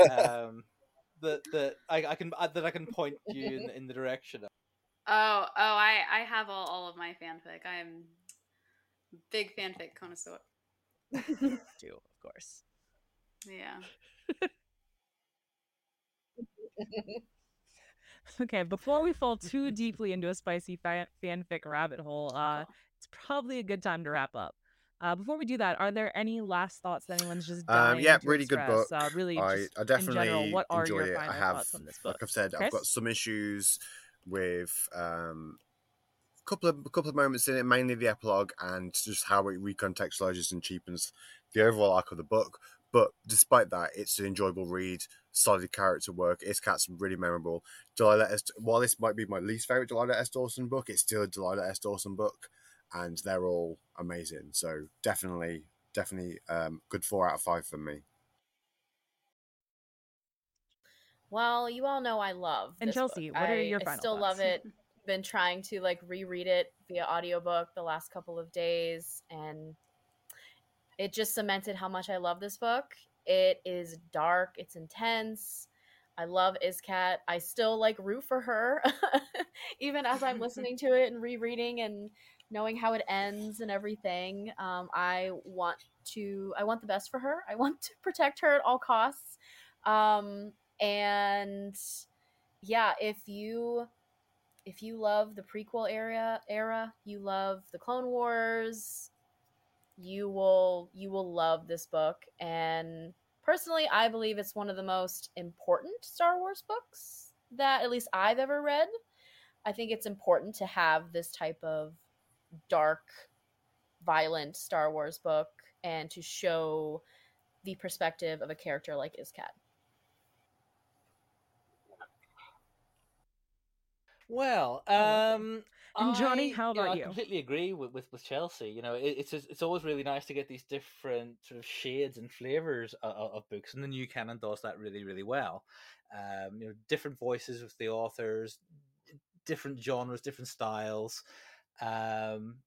S2: um, that that I, I can uh, that I can point you in, in the direction of.
S4: oh, oh, I I have all, all of my fanfic. I am big fanfic connoisseur.
S6: too, of course.
S4: Yeah.
S6: Okay, before we fall too deeply into a spicy fa- fanfic rabbit hole, uh, it's probably a good time to wrap up. Uh, before we do that, are there any last thoughts that anyone's just
S5: Um, yeah, really good book.
S6: Uh, really,
S5: I, I
S6: in
S5: definitely
S6: general, what are
S5: enjoyed
S6: your
S5: it.
S6: final
S5: I have,
S6: thoughts on this
S5: like? I've said, I've got some issues with um, a couple of a couple of moments in it, mainly the epilogue and just how it recontextualizes and cheapens the overall arc of the book. But despite that, it's an enjoyable read, solid character work. Iskat's really memorable. Delilah S. While this might be my least favorite Delilah S. Dawson book, it's still a Delilah S. Dawson book, and they're all amazing. So definitely, definitely, um, good four out of five for me.
S3: Well, you all know I love.
S6: And
S3: this
S6: Chelsea,
S3: book.
S6: what are
S3: I-
S6: your
S3: I
S6: final
S3: still love it. Been trying to like reread it via audiobook the last couple of days, and it just cemented how much I love this book. It is dark. It's intense. I love Iskat. I still like root for her, even as I'm listening to it and rereading and knowing how it ends and everything. Um, I want to. I want the best for her. I want to protect her at all costs. Um, and yeah, if you if you love the prequel era era, you love the Clone Wars, you will you will love this book and personally I believe it's one of the most important Star Wars books that at least I've ever read. I think it's important to have this type of dark violent Star Wars book and to show the perspective of a character like Iskat.
S2: Well, um,
S6: And Jonny,
S2: I-
S6: how
S2: know,
S6: about
S2: I
S6: you?
S2: completely agree with, with, with Chelsea. You know, it, it's it's always really nice to get these different sort of shades and flavors of, of books, and the new canon does that really, really well. Um, you know, different voices with the authors, different genres, different styles. Um,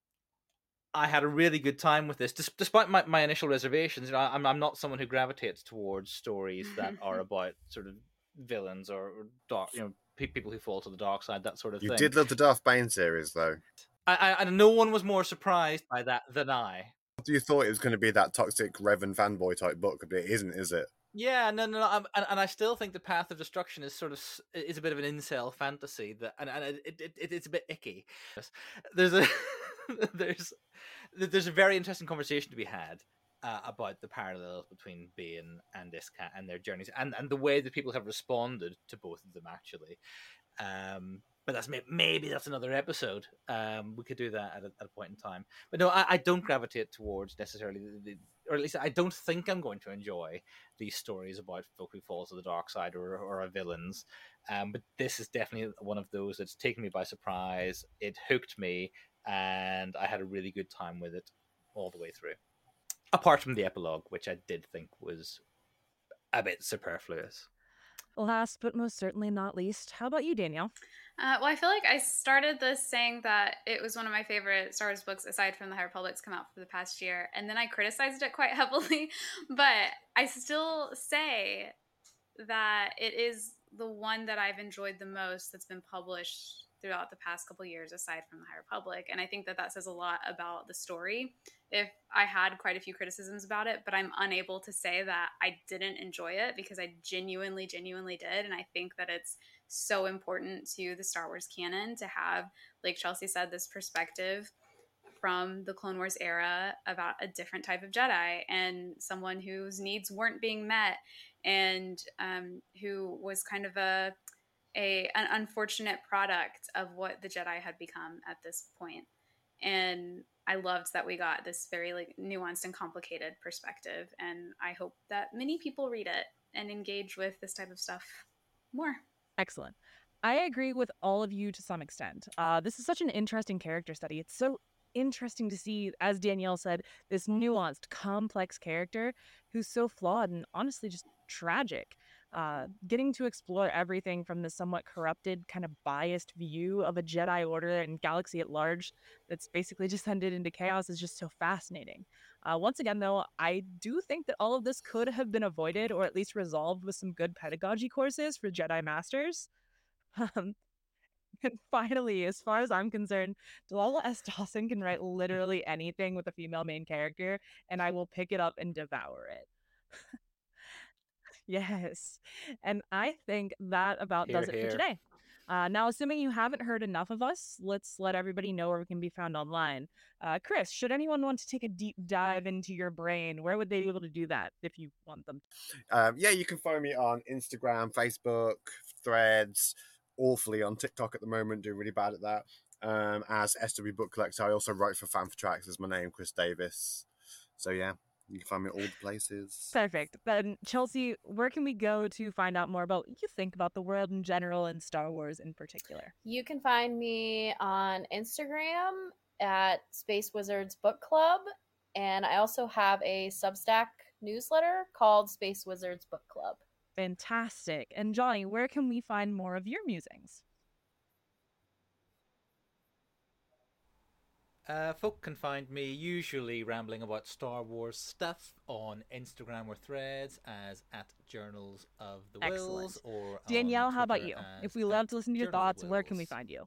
S2: I had a really good time with this, Des- despite my, my initial reservations. You know, I'm I'm not someone who gravitates towards stories that are about sort of villains or, or dark, you know, pe- people who fall to the dark side, that sort of
S5: You
S2: thing.
S5: You did love the Darth Bane series, though.
S2: I, I, and no one was more surprised by that than I.
S5: You thought it was going to be that toxic Revan fanboy type book, but it isn't, is it?
S2: Yeah, no, no, no I'm, and, and I still think the Path of Destruction is sort of is a bit of an incel fantasy that, and, and it, it, it it's a bit icky. There's a there's there's a very interesting conversation to be had uh, about the parallels between Bane and Iska and their journeys, and and the way that people have responded to both of them actually. Um, but that's maybe that's another episode. Um, we could do that at a, at a point in time. But no, I, I don't gravitate towards necessarily, the, the, or at least I don't think I'm going to enjoy these stories about folk who fall to the dark side or or are villains. Um, but this is definitely one of those that's taken me by surprise. It hooked me, and I had a really good time with it all the way through. Apart from the epilogue, which I did think was a bit superfluous.
S6: Last but most certainly not least, how about you, Danielle?
S4: Uh, well, I feel like I started this saying that it was one of my favorite Star Wars books, aside from the High Republic's come out for the past year, and then I criticized it quite heavily. but I still say that it is the one that I've enjoyed the most that's been published throughout the past couple years, aside from the High Republic. And I think that that says a lot about the story. If I had quite a few criticisms about it, but I'm unable to say that I didn't enjoy it because I genuinely, genuinely did. And I think that it's so important to the Star Wars canon to have, like Chelsea said, this perspective from the Clone Wars era about a different type of Jedi and someone whose needs weren't being met and um, who was kind of a a an unfortunate product of what the Jedi had become at this point. And I loved that we got this very like nuanced and complicated perspective. And I hope that many people read it and engage with this type of stuff more.
S6: Excellent. I agree with all of you to some extent. Uh, this is such an interesting character study. It's so interesting to see, as Danielle said, this nuanced, complex character who's so flawed and honestly just tragic. Uh, getting to explore everything from the somewhat corrupted, kind of biased view of a Jedi Order and galaxy at large that's basically descended into chaos is just so fascinating. Uh, once again, though, I do think that all of this could have been avoided or at least resolved with some good pedagogy courses for Jedi Masters. Um, and finally, as far as I'm concerned, Delilah S. Dawson can write literally anything with a female main character, and I will pick it up and devour it. yes. And I think that about
S2: Hear,
S6: does it
S2: hear.
S6: for today. Uh, now, assuming you haven't heard enough of us, let's let everybody know where we can be found online. Uh, Chris, should anyone want to take a deep dive into your brain, where would they be able to do that if you want them?
S5: Um, yeah, you can find me on Instagram, Facebook, Threads, awfully on TikTok at the moment, doing really bad at that. Um, as SW Book Collector, I also write for Fantha Tracks as my name, Chris Davis. So yeah, you can find me all the places.
S6: Perfect. Then, Chelsea, where can we go to find out more about what you think about the world in general and Star Wars in particular?
S3: You can find me on Instagram at Space Wizards Book Club, and I also have a Substack newsletter called Space Wizards Book Club.
S6: Fantastic. And Jonny, where can we find more of your musings?
S2: Uh, folk can find me usually rambling about Star Wars stuff on Instagram or Threads as at Journals of the
S6: Excellent.
S2: Hills or
S6: Danielle, how about you? If we love to listen to your
S2: Journal of
S6: thoughts, where can we find you?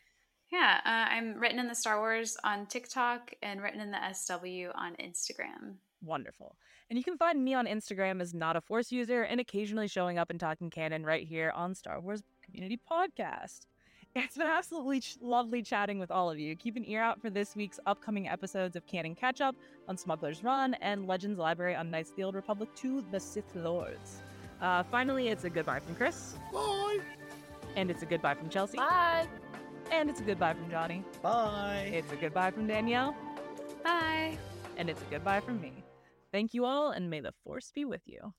S4: Yeah, uh, I'm written in the Star Wars on TikTok and written in the SW on Instagram.
S6: Wonderful. And you can find me on Instagram as not a Force user and occasionally showing up and talking canon right here on Star Wars Community Podcast. It's been absolutely ch- lovely chatting with all of you. Keep an ear out for this week's upcoming episodes of Canon Catch Up on Smuggler's Run and Legends Library on Knights of the Old Republic to the Sith Lords. Uh, finally, it's a goodbye from Chris,
S5: Bye.
S6: and it's a goodbye from Chelsea,
S3: Bye!
S6: and it's a goodbye from Jonny,
S2: Bye.
S6: it's a goodbye from Danielle,
S4: Bye.
S6: and it's a goodbye from me. Thank you all, and may the Force be with you.